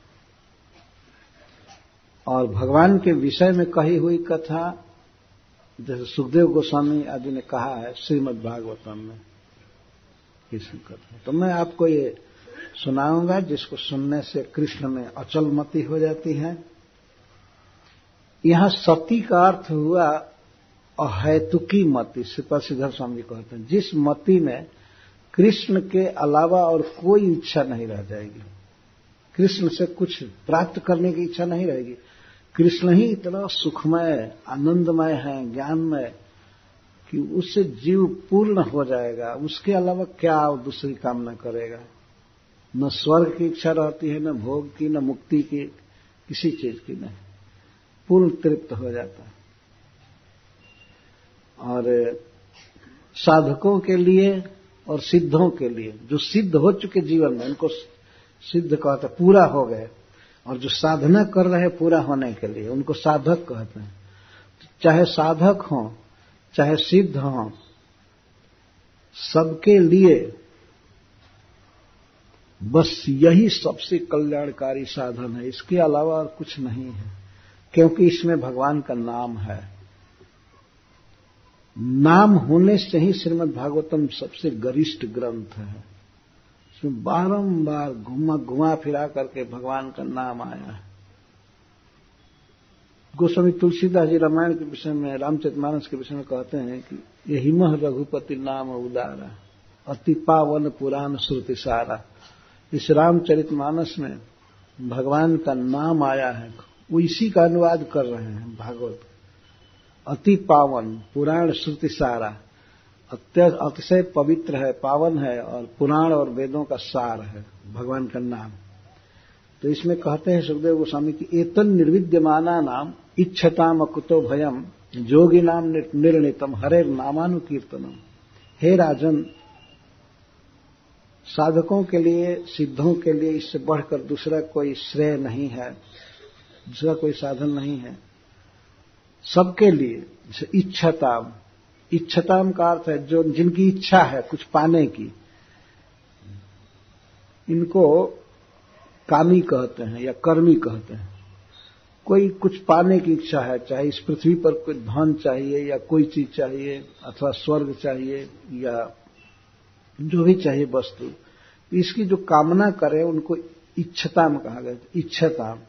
और भगवान के विषय में कही हुई कथा, जैसे सुखदेव गोस्वामी आदि ने कहा है श्रीमद भागवतम में कृष्ण कथा। तो मैं आपको ये सुनाऊँगा, जिसको सुनने से कृष्ण में अचल मति हो जाती है। यहाँ सती का अर्थ हुआ अहैतुकी मति श्रीधर स्वामी कहते हैं। जिस मति में कृष्ण के अलावा और कोई इच्छा नहीं रह जाएगी। कृष्ण से कुछ प्राप्त करने की इच्छा नहीं रहेगी। कृष्ण ही इतना सुखमय, आनंदमय है, ज्ञानमय, कि उससे जीव पूर्ण हो जाएगा। उसके अलावा क्या दूसरी कामना करेगा? न स्वर्ग की इच्छा रहती है, न भोग की, न मुक्ति की, किसी चीज़ की नहीं। पूर्ण तृप्त हो जाता है। और साधकों के लिए और सिद्धों के लिए। जो सिद्ध हो चुके जीवन में, उनको सिद्ध कहते पूरा हो गए। और जो साधना कर रहे पूरा होने के लिए, उनको साधक कहते हैं। चाहे साधक हो, चाहे सिद्ध हो, सबके लिए बस यही सबसे कल्याणकारी साधन है। इसके अलावा और कुछ नहीं है, क्योंकि इसमें भगवान का नाम है। नाम होने से ही श्रीमद् भागवतम सबसे गरिष्ठ ग्रंथ है। इसमें बारंबार घुमा घुमा फिरा करके भगवान का नाम आया है। गोस्वामी तुलसीदास जी रामायण के विषय में रामचरित मानस के विषय में कहते हैं कि यही मह रघुपति नाम उदारा, अति पावन पुराण श्रुति सारा। इस रामचरित मानस में भगवान का नाम आया है। वो इसी का अनुवाद कर रहे हैं, भागवत। अति पावन, पुराण श्रुति सारा। अतिशय पवित्र है, पावन है और पुराण और वेदों का सार है, भगवान का नाम। तो इसमें कहते हैं सुखदेव गोस्वामी की एतन निर्विद्यमाना नाम इच्छताम अकुतो भयम, जोगी नाम निर्णितम हरे नामानुकीर्तनम। हे राजन, साधकों के लिए, सिद्धों के लिए इससे बढ़कर दूसरा कोई श्रेय नहीं है, दूसरा कोई साधन नहीं है। सबके लिए इच्छताम इच्छताम का अर्थ है जो, जिनकी इच्छा है कुछ पाने की, इनको कामी कहते हैं या कर्मी कहते हैं। कोई कुछ पाने की इच्छा है, चाहे इस पृथ्वी पर कोई धन चाहिए या कोई चीज़ चाहिए, अथवा स्वर्ग चाहिए या जो भी चाहिए वस्तु, इसकी जो कामना करे, उनको इच्छताम कहा गया, इच्छताम।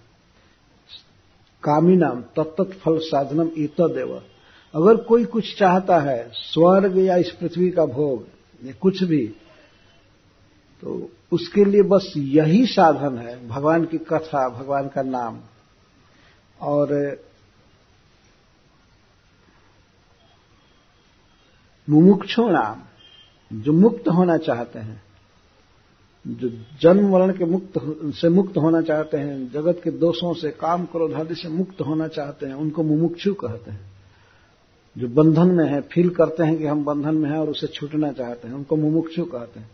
कामी नाम तत्त फल साधनम इत देव अगर कोई कुछ चाहता है, स्वर्ग या इस पृथ्वी का भोग, या कुछ भी तो उसके लिए बस यही साधन है, भगवान की कथा, भगवान का नाम। और मुमुक्षु नाम जो मुक्त होना चाहते हैं जो जन्म वर्ण के मुक्त से मुक्त होना चाहते हैं, जगत के दोषों से, काम क्रोध आदि से मुक्त होना चाहते हैं, उनको मुमुक्षु कहते हैं। जो बंधन में है, फील करते हैं कि हम बंधन में हैं और उसे छूटना चाहते हैं, उनको मुमुक्षु कहते हैं।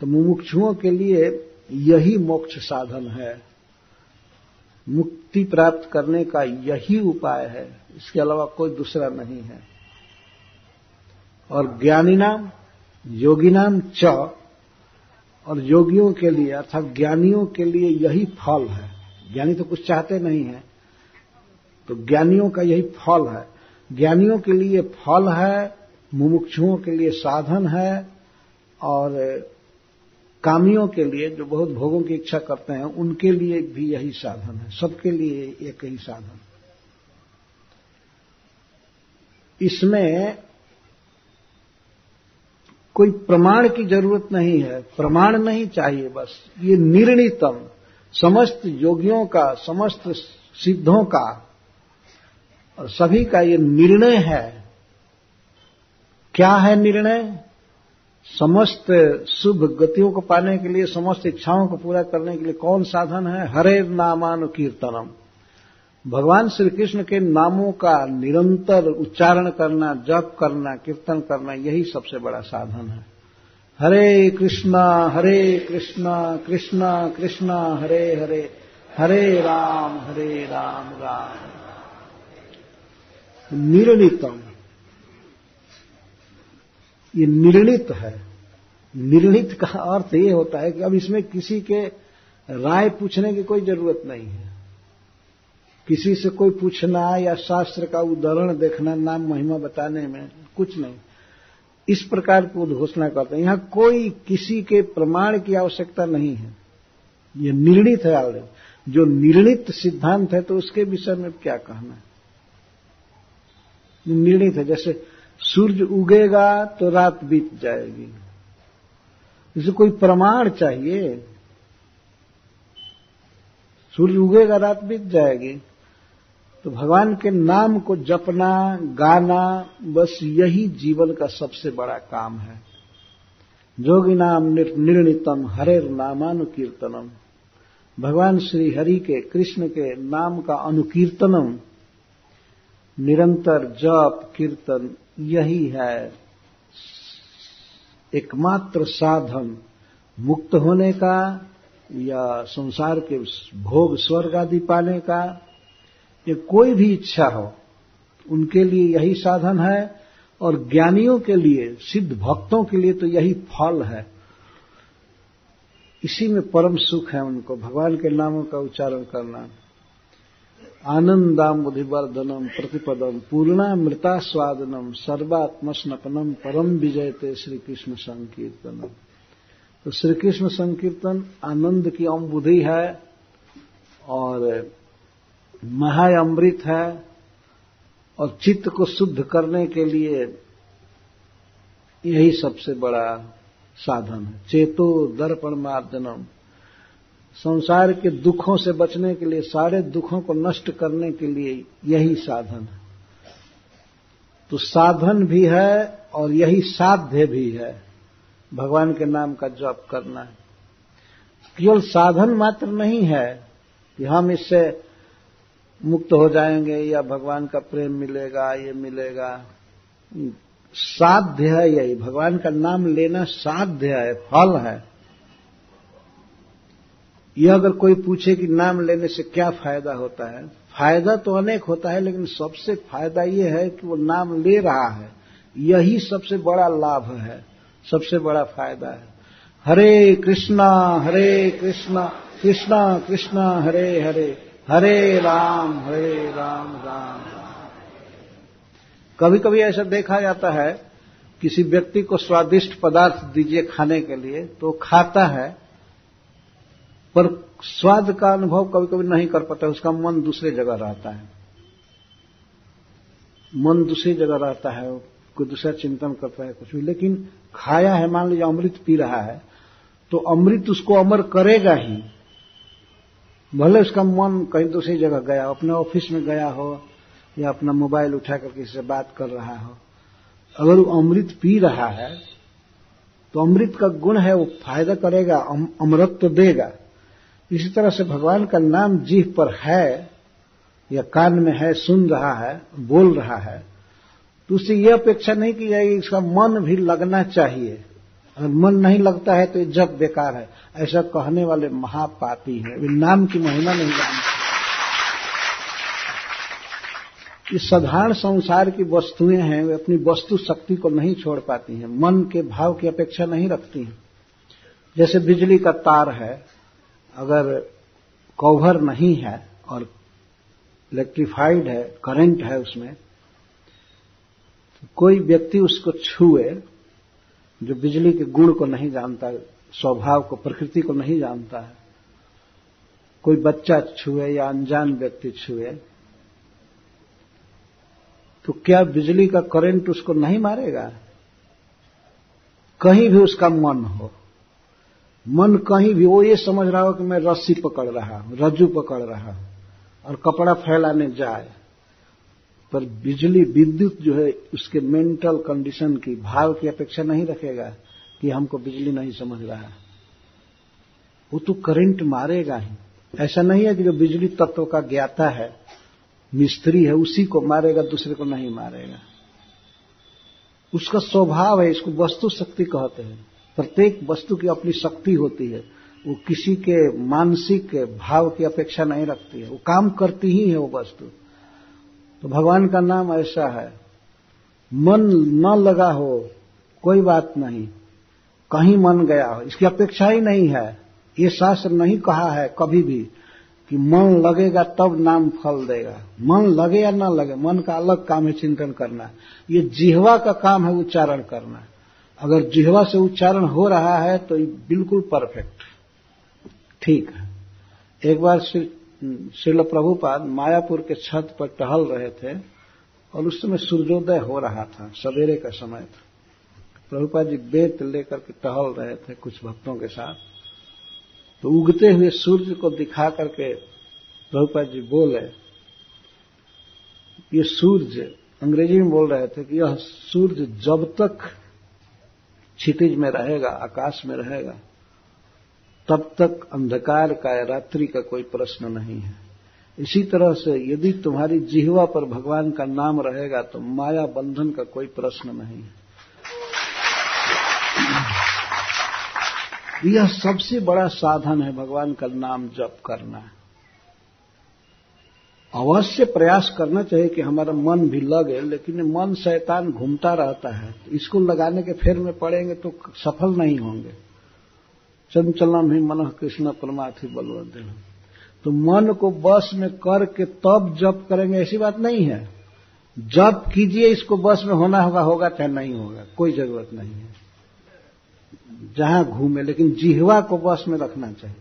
तो मुमुक्षुओं के लिए यही मोक्ष साधन है। मुक्ति प्राप्त करने का यही उपाय है। इसके अलावा कोई दूसरा नहीं है। और ज्ञानी नाम, योगी नाम, च और योगियों के लिए अर्थात ज्ञानियों के लिए यही फल है। ज्ञानी तो कुछ चाहते नहीं है तो ज्ञानियों का यही फल है। ज्ञानियों के लिए फल है, मुमुक्षुओं के लिए साधन है, और कामियों के लिए जो बहुत भोगों की इच्छा करते हैं, उनके लिए भी यही साधन है। सबके लिए एक ही साधन। इसमें कोई प्रमाण की ज़रूरत नहीं है, प्रमाण नहीं चाहिए बस। ये निर्णितम, समस्त योगियों का, समस्त सिद्धों का, और सभी का ये निर्णय है। क्या है निर्णय? समस्त शुभ गतियों को पाने के लिए, समस्त इच्छाओं को पूरा करने के लिए कौन साधन है? हरे नामानुकीर्तनम। भगवान श्री कृष्ण के नामों का निरंतर उच्चारण करना, जप करना, कीर्तन करना, यही सबसे बड़ा साधन है। हरे कृष्णा हरे कृष्णा कृष्णा कृष्णा, हरे हरे हरे राम हरे राम राम। निर्णितम। ये निर्णित है। निर्णित का अर्थ ये होता है कि अब इसमें किसी के राय पूछने की कोई ज़रूरत नहीं है। किसी से कोई पूछना या शास्त्र का उदाहरण देखना, नाम महिमा बताने में कुछ नहीं। इस प्रकार की उद्घोषणा करते हैं। यहाँ कोई किसी के प्रमाण की आवश्यकता नहीं है। ये निर्णित है ऑलरेडी जो निर्णित सिद्धांत है तो उसके विषय में क्या कहना है? निर्णित है। जैसे सूर्य उगेगा तो रात बीत जाएगी। इसे कोई प्रमाण चाहिए? सूर्य उगेगा, रात बीत जाएगी। तो भगवान के नाम को जपना, गाना, बस यही जीवन का सबसे बड़ा काम है। जोगी नाम निर्णितम हरे नामानुकीर्तनम। भगवान श्री हरि के, कृष्ण के नाम का अनुकीर्तनम। निरंतर जप, कीर्तन, यही है एकमात्र साधन। मुक्त होने का या संसार के भोग स्वर्ग आदि पाने का या कोई भी इच्छा हो, उनके लिए यही साधन है और ज्ञानियों के लिए, सिद्ध भक्तों के लिए तो यही फल है। इसी में परम सुख है उनको, भगवान के नामों का उच्चारण करना। आनंदाम बुद्धिवर्धनम प्रतिपदम पूर्णा मृता स्वादनम सर्वात्मस्नपनम परम विजयते श्री कृष्ण संकीर्तनम। तो श्री कृष्ण संकीर्तन आनंद की अम्बुधि है और महाअमृत है और चित्त को शुद्ध करने के लिए यही सबसे बड़ा साधन है। चेतो दर्पण मार्जनम। संसार के दुखों से बचने के लिए, सारे दुखों को नष्ट करने के लिए यही साधन है। तो साधन भी है और यही साध्य भी है। भगवान के नाम का जप करना है। केवल साधन मात्र नहीं है कि हम इससे मुक्त हो जाएँगे या भगवान का प्रेम मिलेगा, ये मिलेगा। साध्य है यही। भगवान का नाम लेना साध्य है, फल है। यह अगर कोई पूछे कि नाम लेने से क्या फ़ायदा होता है, फ़ायदा तो अनेक होता है, लेकिन सबसे फ़ायदा यह है कि वो नाम ले रहा है। यही सबसे बड़ा लाभ है, सबसे बड़ा फ़ायदा है। हरे कृष्णा हरे कृष्णा कृष्णा कृष्णा, हरे हरे। हरे राम हरे राम राम कभी कभी ऐसा देखा जाता है, किसी व्यक्ति को स्वादिष्ट पदार्थ दीजिए खाने के लिए तो खाता है, पर स्वाद का अनुभव कभी कभी नहीं कर पाता उसका मन दूसरी जगह रहता है। मन दूसरी जगह रहता है, कोई दूसरा चिंतन करता है, कुछ भी। लेकिन खाया है, मान लीजिए अमृत पी रहा है तो अमृत उसको अमर करेगा ही। भले उसका मन कहीं दूसरी जगह गया अपने ऑफ़िस में गया हो, या अपना मोबाइल उठा कर किसी से बात कर रहा हो, अगर वो अमृत पी रहा है तो अमृत का गुण है वो फ़ायदा करेगा अमृत तो देगा। इसी तरह से भगवान का नाम जीव पर है, या कान में है, सुन रहा है, बोल रहा है तो उससे यह अपेक्षा नहीं की जाएगी इसका मन भी लगना चाहिए। अगर मन नहीं लगता है तो ये जब बेकार है। ऐसा कहने वाले महापापी है। वे नाम की महिमा नहीं जानते। इस साधारण संसार की वस्तुएँ हैं, वे अपनी वस्तु शक्ति को नहीं छोड़ पाती हैं। मन के भाव की अपेक्षा नहीं रखती हैं। जैसे बिजली का तार है, अगर कवर नहीं है और इलेक्ट्रीफाइड है, करंट है उसमें तो कोई व्यक्ति उसको छुए जो बिजली के गुण को नहीं जानता, स्वभाव को, प्रकृति को नहीं जानता है। कोई बच्चा छुए या अनजान व्यक्ति छुए तो क्या बिजली का करंट उसको नहीं मारेगा? कहीं भी उसका मन हो। मन कहीं भी, वो ये समझ रहा हो कि मैं रस्सी पकड़ रहा हूँ, रज्जू पकड़ रहा हूँ, और कपड़ा फैलाने जाए। पर बिजली विद्युत जो है, उसके मेंटल कंडीशन की भाव की अपेक्षा नहीं रखेगा कि हमको बिजली नहीं समझ रहा है। वो तो करंट मारेगा ही। ऐसा नहीं है कि जो बिजली तत्व का ज्ञाता है, मिस्त्री है, उसी को मारेगा, दूसरे को नहीं मारेगा। उसका स्वभाव है, इसको वस्तु शक्ति कहते हैं। प्रत्येक वस्तु की अपनी शक्ति होती है। वो किसी के मानसिक भाव की अपेक्षा नहीं रखती है। वो काम करती ही है वो वस्तु। तो भगवान का नाम ऐसा है। मन, न लगा हो, कोई बात नहीं। कहीं मन गया हो, इसकी अपेक्षा ही नहीं है। ये शास्त्र नहीं कहा है कभी भी कि मन लगेगा तब नाम फल देगा। मन लगे या न लगे, मन का अलग काम है चिंतन करना। ये जिहवा का काम है उच्चारण करना। अगर जिहवा से उच्चारण हो रहा है तो बिल्कुल परफेक्ट। ठीक है। एक बार श्रील प्रभुपाद मायापुर के छत पर टहल रहे थे और उस समय सूर्योदय हो रहा था, सवेरे का समय था। प्रभुपाद जी बेत लेकर के टहल रहे थे कुछ भक्तों के साथ। तो उगते हुए सूर्य को दिखा करके प्रभुपाद जी बोले, ये सूर्य, अंग्रेज़ी में बोल रहे थे कि यह सूर्य जब तक क्षितिज में रहेगा, आकाश में रहेगा तब तक अंधकार का या रात्रि का कोई प्रश्न नहीं है। इसी तरह से यदि तुम्हारी जिहवा पर भगवान का नाम रहेगा तो माया बंधन का कोई प्रश्न नहीं है। यह सबसे बड़ा साधन है भगवान का नाम जप करना। अवश्य प्रयास करना चाहिए कि हमारा मन भी लगे, लेकिन मन शैतान घूमता रहता है। तो इसको लगाने के फेर में पड़ेंगे तो सफल नहीं होंगे। चंचलम ही मन कृष्ण परमाथि बलवंत तो मन को बस में करके तब जप करेंगे, ऐसी बात नहीं है। जप कीजिए, इसको बस में होना होगा होगा चाहे नहीं होगा, कोई ज़रूरत नहीं है। जहाँ घूमे, लेकिन जिहवा को बस में रखना चाहिए।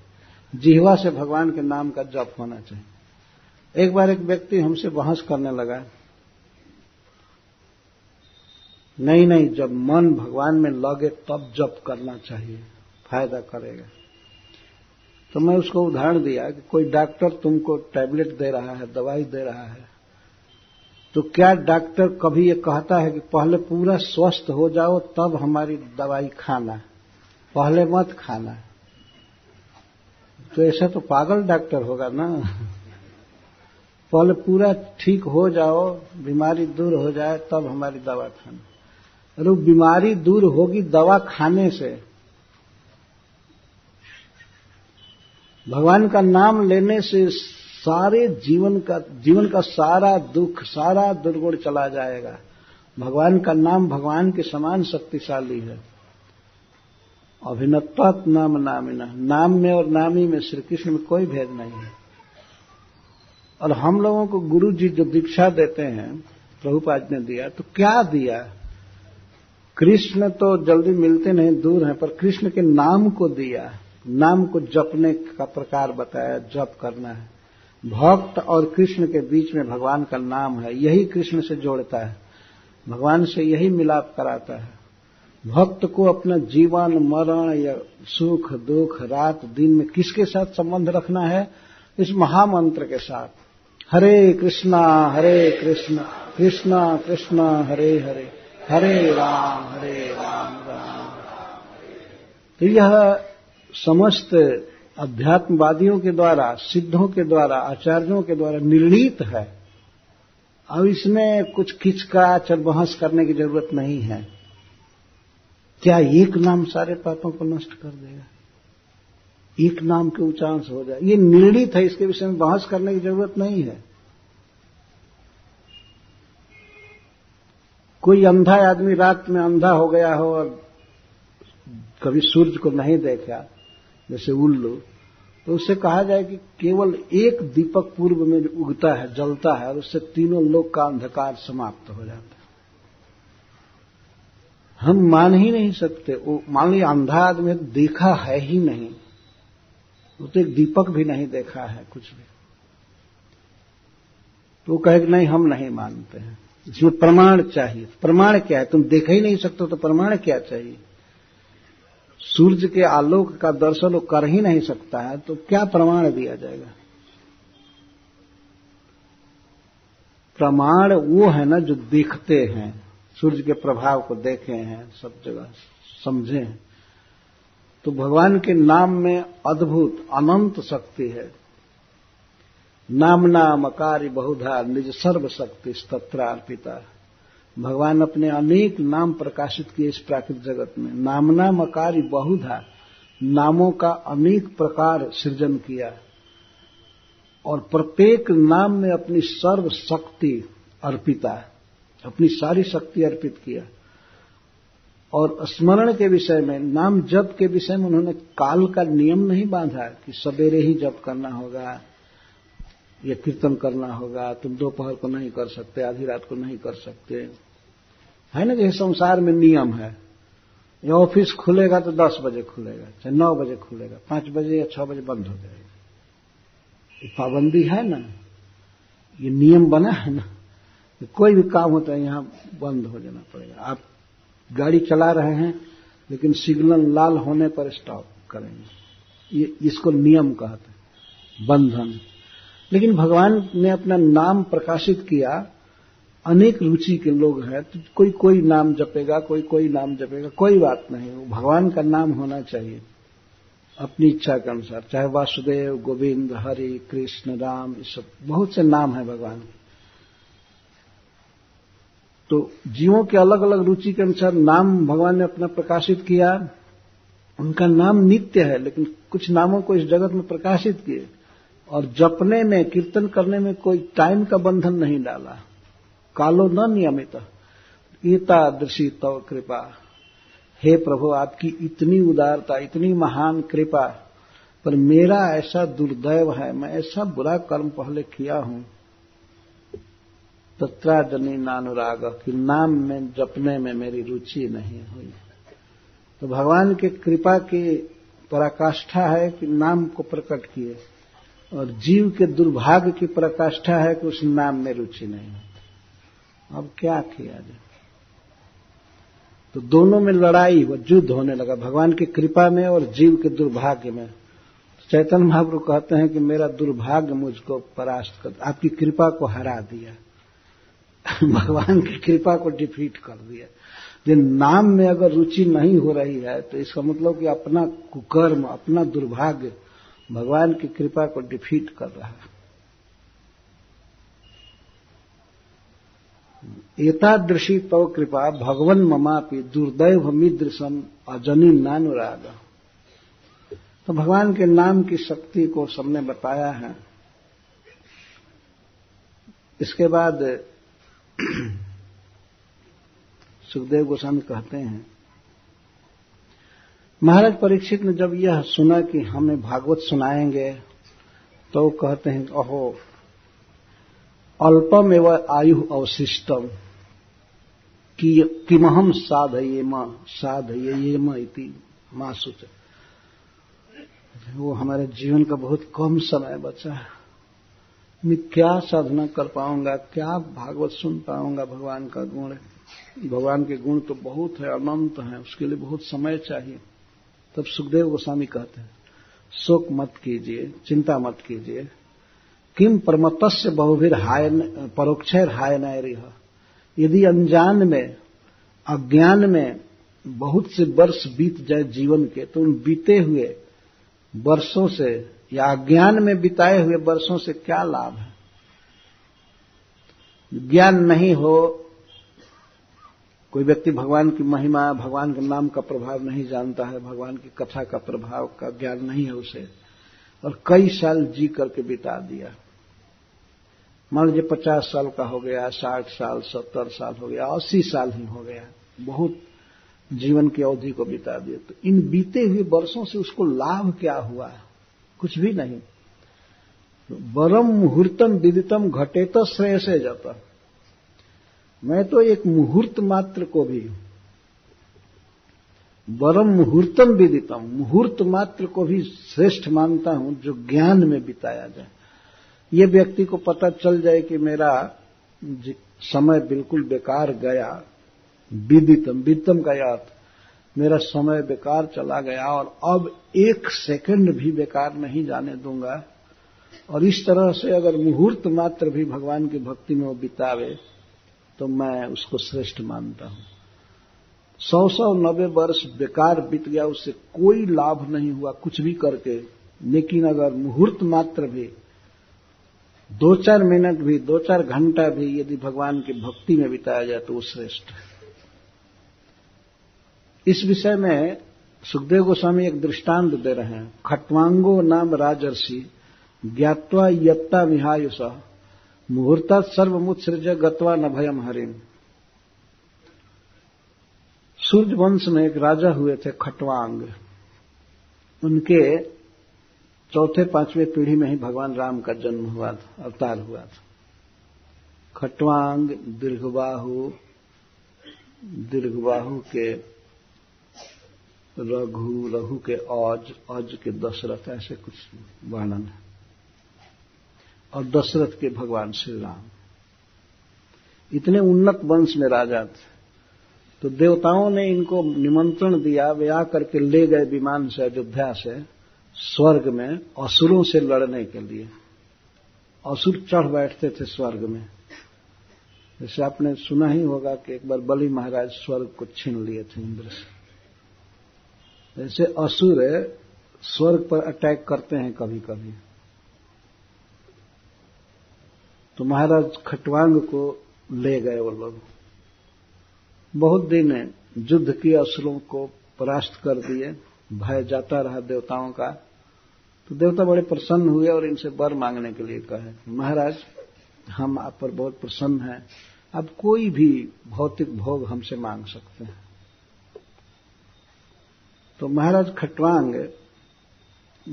जिहवा से भगवान के नाम का जप होना चाहिए। एक बार एक व्यक्ति हमसे बहस करने लगा, नहीं नहीं, जब मन भगवान में लगे, तब जप करना चाहिए। फ़ायदा करेगा। तो मैं उसको उदाहरण दिया कि कोई डॉक्टर तुमको टैबलेट दे रहा है, दवाई दे रहा है तो क्या डॉक्टर कभी ये कहता है कि पहले पूरा स्वस्थ हो जाओ, तब हमारी दवाई खाना पहले मत खाना तो ऐसा तो पागल डॉक्टर होगा ना। पहले पूरा ठीक हो जाओ, बीमारी दूर हो जाए, तब हमारी दवा खाना अरे बीमारी दूर होगी दवा खाने से भगवान का नाम लेने से सारे जीवन का जीवन का सारा दुख, सारा दुर्गुण चला जाएगा। भगवान का नाम भगवान के समान शक्तिशाली है। अभिनत्वात नाम नामिना। नाम में और नामी में श्री कृष्ण में कोई भेद नहीं है। और हम लोगों को गुरु जी जो दीक्षा देते हैं, प्रभुपाद ने दिया तो क्या दिया? कृष्ण तो जल्दी मिलते नहीं, दूर हैं, पर कृष्ण के नाम को दिया। नाम को जपने का प्रकार बताया, जप करना है। भक्त और कृष्ण के बीच में भगवान का नाम है, यही कृष्ण से जोड़ता है। भगवान से यही मिलाप कराता है। भक्त को अपना जीवन, मरण, या सुख, दुख, रात, दिन में किसके साथ संबंध रखना है? इस महामंत्र के साथ। हरे कृष्णा, हरे कृष्ण, कृष्णा कृष्णा, हरे हरे हरे राम हरे राम राम। तो यह समस्त अध्यात्मवादियों के द्वारा, सिद्धों के द्वारा, आचार्यों के द्वारा निर्णीत है। अब इसमें कुछ खिचकाच और बहस करने की ज़रूरत नहीं है। क्या एक नाम सारे पापों को नष्ट कर देगा? एक नाम के उच्चांश हो जाए। ये निर्णित है, इसके विषय में बहस करने की ज़रूरत नहीं है। कोई अंधा आदमी रात में अंधा हो गया हो और कभी सूर्य को नहीं देखा जैसे उल्लू तो उससे कहा जाए कि केवल एक दीपक पूर्व में उगता है, जलता है, और उससे तीनों लोग का अंधकार समाप्त हो जाता है। हम मान ही नहीं सकते। वो मान ली अंधा आदमी देखा है ही नहीं। वो तो एक दीपक भी नहीं देखा है कुछ भी। तो वो कहे कि नहीं, हम नहीं मानते हैं। इसमें प्रमाण चाहिए। प्रमाण क्या है? तुम देख ही नहीं सकते तो प्रमाण क्या चाहिए? सूर्य के आलोक का दर्शन वो कर ही नहीं सकता है तो क्या प्रमाण दिया जाएगा? प्रमाण वो है ना जो देखते हैं सूर्य के प्रभाव को देखे हैं, सब जगह समझे हैं। तो भगवान के नाम में अद्भुत, अनंत शक्ति है। नाम नाम अकारी बहुधा, निज सर्व शक्ति अर्पिता भगवान अपने अनेक नाम प्रकाशित किए इस प्राकृतिक जगत में। नामना मकारी बहुधा नामों का अनेक प्रकार सृजन किया। और प्रत्येक नाम में अपनी सर्व शक्ति अर्पिता, अपनी सारी शक्ति अर्पित किया। और स्मरण के विषय में, नाम जप के विषय में उन्होंने काल का नियम नहीं बांधा कि सवेरे ही जप करना होगा, या कीर्तन करना होगा, तुम दोपहर को नहीं कर सकते, आधी रात को नहीं कर सकते। है ना जैसे संसार में नियम है? ये ऑफ़िस खुलेगा तो दस बजे खुलेगा, चाहे नौ बजे खुलेगा, पाँच बजे या छह बजे बंद हो जाएगा। ये पाबंदी है ना? ये नियम बना है ना? कोई भी काम होता है, यहाँ बंद हो जाना पड़ेगा। आप गाड़ी चला रहे हैं, लेकिन सिग्नल लाल होने पर स्टॉप करेंगे। ये, इसको नियम कहते हैं, बंधन। लेकिन भगवान ने अपना नाम प्रकाशित किया अनेक रुचि के लोग हैं तो कोई कोई नाम जपेगा, कोई कोई नाम जपेगा, कोई बात नहीं, वो भगवान का नाम होना चाहिए, अपनी इच्छा के अनुसार, चाहे वासुदेव, गोविंद, हरि, कृष्ण, राम, ये सब, बहुत से नाम है भगवान के। तो जीवों के अलग अलग रुचि के अनुसार नाम भगवान ने अपना प्रकाशित किया, उनका नाम नित्य है, लेकिन कुछ नामों को इस जगत में प्रकाशित किए, और जपने में, कीर्तन करने में कोई टाइम का बंधन नहीं डाला। कालो न नियमित। दृषि तव कृपा। हे प्रभु, आपकी इतनी उदारता, इतनी महान कृपा, पर मेरा ऐसा दुर्दैव है, मैं ऐसा बुरा कर्म पहले किया हूँ। तत्रा जनी नानुराग, कि नाम में जपने में मेरी रुचि नहीं हुई। तो भगवान के कृपा की पराकाष्ठा है कि नाम को प्रकट किए, और जीव के दुर्भाग्य की पराकाष्ठा है कि उस नाम में रुचि नहीं अब क्या किया जाए? तो दोनों में लड़ाई व युद्ध होने लगा। भगवान की कृपा में और जीव के दुर्भाग्य में। चैतन्य महाप्रभु कहते हैं कि मेरा दुर्भाग्य मुझको परास्त कर, आपकी कृपा को हरा दिया। भगवान की कृपा को डिफीट कर दिया। जो नाम में अगर रुचि नहीं हो रही है तो इसका मतलब कि अपना कुकर्म, अपना दुर्भाग्य भगवान की कृपा को डिफीट कर रहा है। एतादृशी तव कृपा भगवन ममापि दुर्दैव मिद्र मिद्रसम अजनी नानुराग। तो भगवान के नाम की शक्ति को सबने बताया है। इसके बाद सुखदेव गोस्वामी कहते हैं, महाराज परीक्षित ने जब यह सुना कि हमें भागवत सुनाएँगे तो कहते हैं अहो अल्पम एवं आयु अवशिष्टम किमहम साधयेम साधयेम इति मासुच वो हमारे जीवन का बहुत कम समय बचा है। मैं क्या साधना कर पाऊँगा, क्या भागवत सुन पाऊँगा भगवान का गुण भगवान के गुण तो बहुत है, अनंत है, उसके लिए बहुत समय चाहिए। तब सुखदेव गोस्वामी कहते हैं, शोक मत कीजिए, चिंता मत कीजिए। किम परमतस्य बहुभिर हाय परोक्षर हाय नैरिह यदि अनजान में, अज्ञान में बहुत से वर्ष बीत जाए जीवन के तो उन बीते हुए वर्षों से या अज्ञान में बिताए हुए वर्षों से क्या लाभ है? ज्ञान नहीं हो, कोई व्यक्ति भगवान की महिमा, भगवान के नाम का प्रभाव नहीं जानता है, भगवान की कथा का प्रभाव का ज्ञान नहीं है उसे, और कई साल जी करके बिता दिया। मान लीजिए पचास साल का हो गया, साठ साल, सत्तर साल हो गया, अस्सी साल ही हो गया, बहुत जीवन की अवधि को बिता दिया तो इन बीते हुए वर्षों से उसको लाभ क्या हुआ? कुछ भी नहीं। वरम मुहूर्तम विदितम घटे तो श्रेय से जाता। मैं तो एक मुहूर्त मात्र को भी, वरम मुहूर्तम विदितम, मुहूर्त मात्र को भी श्रेष्ठ मानता हूँ जो ज्ञान में बिताया जाए। ये व्यक्ति को पता चल जाए कि मेरा समय बिल्कुल बेकार गया विदितम विदितम का अर्थ मेरा समय बेकार चला गया और अब एक सेकंड भी बेकार नहीं जाने दूँगा। और इस तरह से अगर मुहूर्त मात्र भी भगवान की भक्ति में वो बितावे तो मैं उसको श्रेष्ठ मानता हूँ। सौ सौ नब्बे वर्ष बेकार बीत गया उससे कोई लाभ नहीं हुआ कुछ भी करके। लेकिन अगर मुहूर्त मात्र भी दो चार मिनट भी दो चार घंटा भी यदि भगवान की भक्ति में बिताया जाए तो वो श्रेष्ठ है। इस विषय में सुखदेव गोस्वामी एक दृष्टांत दे रहे हैं। खटवांगो नाम राजर्षि ज्ञातवा यत्ता विहायुष, मुहूर्ता सर्वमुत्सृज गत्वा न भयम हरिम। सूर्य वंश में एक राजा हुए थे खटवांग। उनके चौथे पाँचवें पीढ़ी में ही भगवान राम का जन्म हुआ था, अवतार हुआ था। खटवांग दीर्घबाहु दीर्घबाहु के रघु रघु के औज औज के दशरथ, ऐसे कुछ वर्णन है। और दशरथ के भगवान श्री राम। इतने उन्नत वंश में राजा थे तो देवताओं ने इनको निमंत्रण दिया, वे आकर के ले गए विमान से, अयोध्या से। स्वर्ग में असुरों से लड़ने के लिए। असुर चढ़ बैठते थे स्वर्ग में। जैसे आपने सुना ही होगा कि एक बार बलि महाराज स्वर्ग को छीन लिए थे इंद्र से। जैसे असुर स्वर्ग पर अटैक करते हैं कभी कभी तो महाराज खटवांग को ले गए वो लोग। बहुत दिन युद्ध किए असुरों को, परास्त कर दिए। भय जाता रहा देवताओं का। तो देवता बड़े प्रसन्न हुए और इनसे वर मांगने के लिए कहे। महाराज, हम आप पर बहुत प्रसन्न हैं। अब कोई भी भौतिक भोग हमसे मांग सकते हैं। तो महाराज खटवांग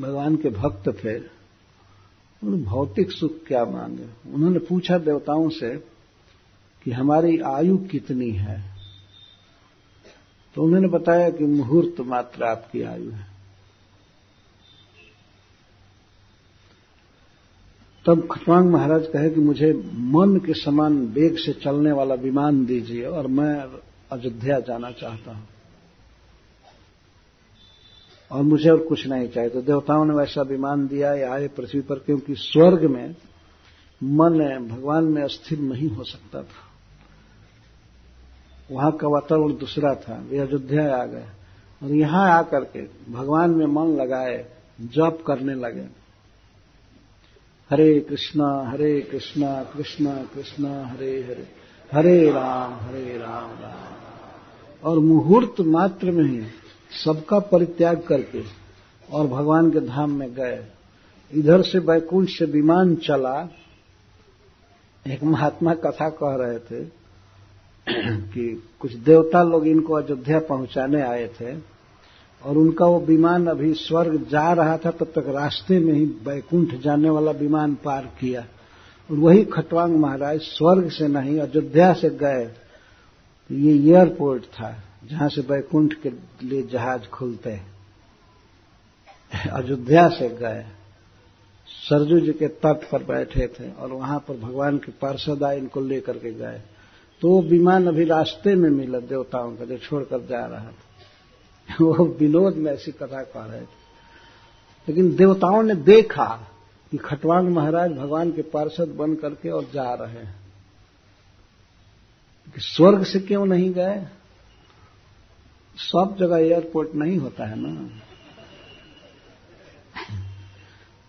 भगवान के भक्त थे। उन्होंने भौतिक सुख क्या मांगे? उन्होंने पूछा देवताओं से कि हमारी आयु कितनी है? तो उन्होंने बताया कि मुहूर्त मात्र आपकी आयु है। तब खटवांग महाराज कहे कि मुझे मन के समान वेग से चलने वाला विमान दीजिए और मैं अयोध्या जाना चाहता हूँ। और मुझे और कुछ नहीं चाहिए। तो देवताओं ने वैसा विमान दिया, या आए पृथ्वी पर, क्योंकि स्वर्ग में मन भगवान में स्थिर नहीं हो सकता था। वहाँ का वातावरण दूसरा था, वे अयोध्या आ गए। और यहाँ आकर के भगवान में मन लगाए, जप करने लगे। हरे कृष्णा हरे कृष्णा कृष्णा कृष्णा, हरे हरे। हरे राम हरे राम राम। और मुहूर्त मात्र में ही सबका परित्याग करके और भगवान के धाम में गए। इधर से बैकुंठ से विमान चला। एक महात्मा कथा कह रहे थे कि कुछ देवता लोग इनको अयोध्या पहुँचाने आए थे। और उनका वो विमान अभी स्वर्ग जा रहा था, तब तक रास्ते में ही बैकुंठ जाने वाला विमान पार किया। और वही खटवांग महाराज स्वर्ग से नहीं, अयोध्या से गए। तो ये एयरपोर्ट था, जहाँ से बैकुंठ के लिए जहाज़ खुलते हैं। अयोध्या से गए। सरजू जी के तट पर बैठे थे और वहाँ पर भगवान के पार्षद आए इनको लेकर के गए। तो वो विमान अभी रास्ते में मिला, देवताओं का जो छोड़कर जा रहा था। वो विनोद में ऐसी कथा कह रहे थे लेकिन देवताओं ने देखा कि खटवांग महाराज भगवान के पार्षद बन करके और जा रहे हैं। कि स्वर्ग से क्यों नहीं गए? सब जगह एयरपोर्ट नहीं होता है ना?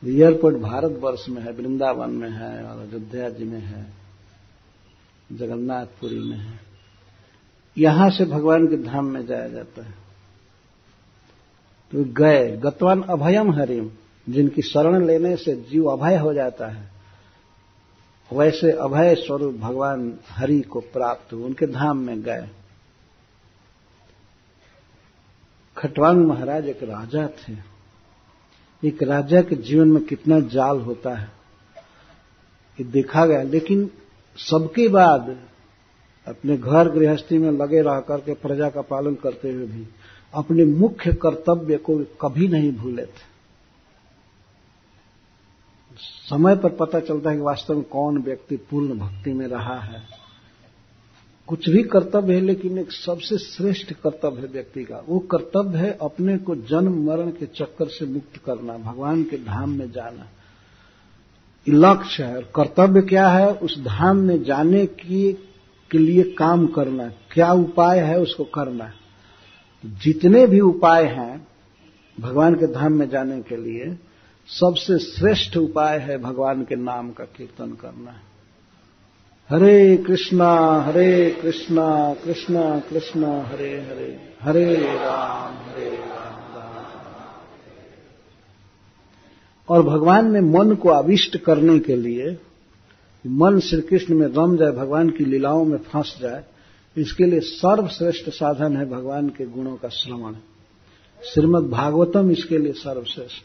एयरपोर्ट भारतवर्ष में है, वृंदावन में है और अयोध्या जी में है, जगन्नाथपुरी में है। यहाँ से भगवान के धाम में जाया जाता है। तो गए, गतवान अभयम हरिम, जिनकी शरण लेने से जीव अभय हो जाता है। वैसे अभय स्वरूप भगवान हरि को प्राप्त हुए, उनके धाम में गए। खटवांग महाराज एक राजा थे। एक राजा के जीवन में कितना जाल होता है, ये देखा गया। लेकिन सबके बाद अपने घर गृहस्थी में लगे रह करके प्रजा का पालन करते हुए भी अपने मुख्य कर्तव्य को कभी नहीं भूले थे। समय पर पता चलता है कि वास्तव में कौन व्यक्ति पूर्ण भक्ति में रहा है। कुछ भी कर्तव्य है, लेकिन एक सबसे श्रेष्ठ कर्तव्य है व्यक्ति का। वो कर्तव्य है अपने को जन्म, मरण के चक्कर से मुक्त करना, भगवान के धाम में जाना। लक्ष्य है। और कर्तव्य क्या है? उस धाम में जाने की, के लिए काम करना। क्या उपाय है उसको करना? जितने भी उपाय हैं भगवान के धाम में जाने के लिए, सबसे श्रेष्ठ उपाय है भगवान के नाम का कीर्तन करना। हरे कृष्णा हरे कृष्णा कृष्णा कृष्णा, हरे हरे हरे राम हरे राम और भगवान में मन को आविष्ट करने के लिए, मन श्री कृष्ण में रम जाए, भगवान की लीलाओं में फंस जाए इसके लिए सर्वश्रेष्ठ साधन है भगवान के गुणों का श्रवण। श्रीमद भागवतम इसके लिए सर्वश्रेष्ठ।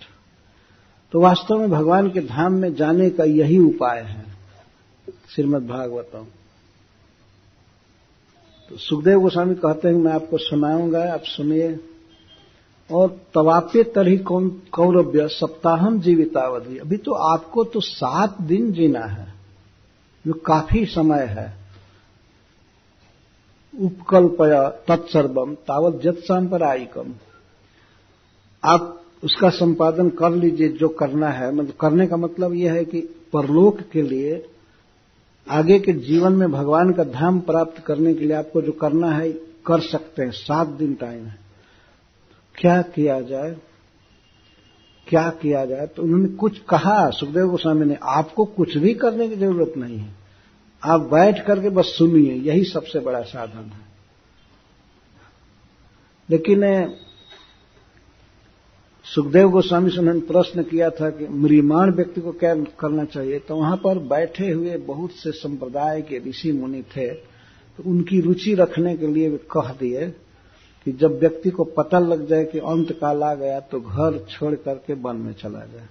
तो वास्तव में भगवान के धाम में जाने का यही उपाय है। श्रीमद भागवतम। तो सुखदेव गोस्वामी कहते हैं, मैं आपको सुनाऊँगा, आप सुनिए। और तवाप्य तरही कौरव्य सप्ताहम जीवितावधि। अभी तो आपको तो सात दिन जीना है। जो काफ़ी समय है। उपकल्पय तत्सर्वम तावत जत सांपरायिकम आप उसका संपादन कर लीजिए, जो करना है। मतलब करने का मतलब यह है कि परलोक के लिए, आगे के जीवन में भगवान का धाम प्राप्त करने के लिए आपको जो करना है, कर सकते हैं। सात दिन टाइम है। क्या किया जाए? क्या किया जाए? तो उन्होंने कुछ कहा। सुखदेव गोस्वामी ने आपको कुछ भी करने की ज़रूरत नहीं है। आप बैठ करके बस सुनिए, यही सबसे बड़ा साधन है। लेकिन सुखदेव गोस्वामी से उन्होंने प्रश्न किया था कि मृमाण व्यक्ति को क्या करना चाहिए तो वहाँ पर बैठे हुए बहुत से संप्रदाय के ऋषि मुनि थे तो उनकी रुचि रखने के लिए कह दिए कि जब व्यक्ति को पता लग जाए कि अंत काल आ गया तो घर छोड़ करके वन में चला जाए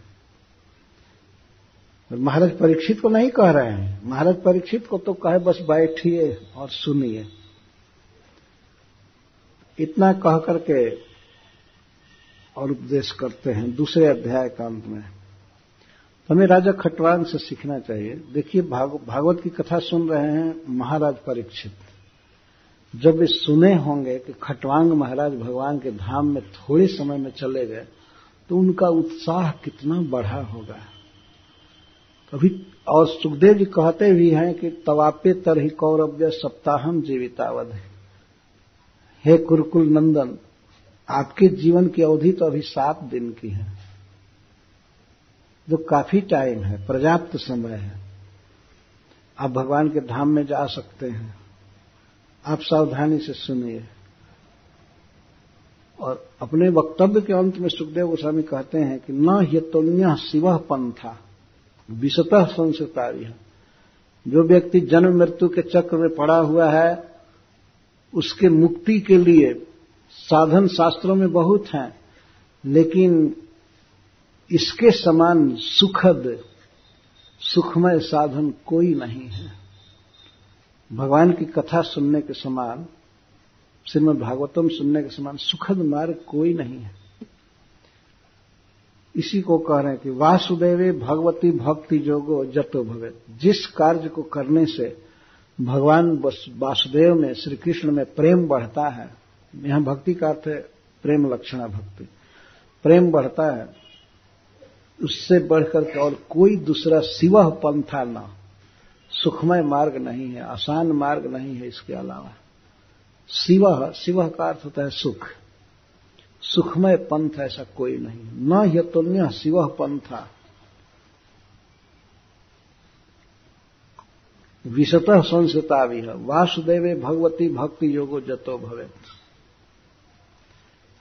महाराज परीक्षित को नहीं कह रहे हैं। महाराज परीक्षित को तो कहे बस बैठिए और सुनिए। इतना कह करके और उपदेश करते हैं दूसरे अध्याय का अंत में। हमें राजा खटवांग से सीखना चाहिए। देखिए भाग, भागवत की कथा सुन रहे हैं महाराज परीक्षित। जब वे सुने होंगे कि खटवांग महाराज भगवान के धाम में थोड़े समय में चले गए तो उनका उत्साह कितना बढ़ा होगा। अभी और सुखदेव जी कहते भी हैं कि तवापे तरही कौरव्य सप्ताहम जीवितावध है। हे कुरकुल नंदन, आपके जीवन की अवधि तो अभी सात दिन की है। जो काफ़ी टाइम है, पर्याप्त समय है। आप भगवान के धाम में जा सकते हैं। आप सावधानी से सुनिए। और अपने वक्तव्य के अंत में सुखदेव गोस्वामी कहते हैं कि न यतुल्य शिव पंथा। विषतः संस्कृतारी जो व्यक्ति जन्म मृत्यु के चक्र में पड़ा हुआ है, उसके मुक्ति के लिए साधन शास्त्रों में बहुत हैं, लेकिन इसके समान सुखद, सुखमय साधन कोई नहीं है। भगवान की कथा सुनने के समान श्रीमद भागवतम सुनने के समान सुखद मार्ग कोई नहीं है। इसी को कह रहे हैं कि वासुदेवे भगवती भक्ति जोगो जतो भवे जिस कार्य को करने से भगवान वासुदेव में श्री कृष्ण में प्रेम बढ़ता है, यहाँ भक्ति का अर्थ है प्रेम लक्षणा भक्ति। प्रेम बढ़ता है, उससे बढ़कर के और कोई दूसरा शिव पंथा न, सुखमय मार्ग नहीं है, आसान मार्ग नहीं है इसके अलावा। शिव शिव का अर्थ होता है सुख। सुखमय पंथ ऐसा कोई नहीं। न यतुन्य शिव पंथा। विशतः संस्कृता भी है। वासुदेवे भगवती भक्ति योगो जतो भवे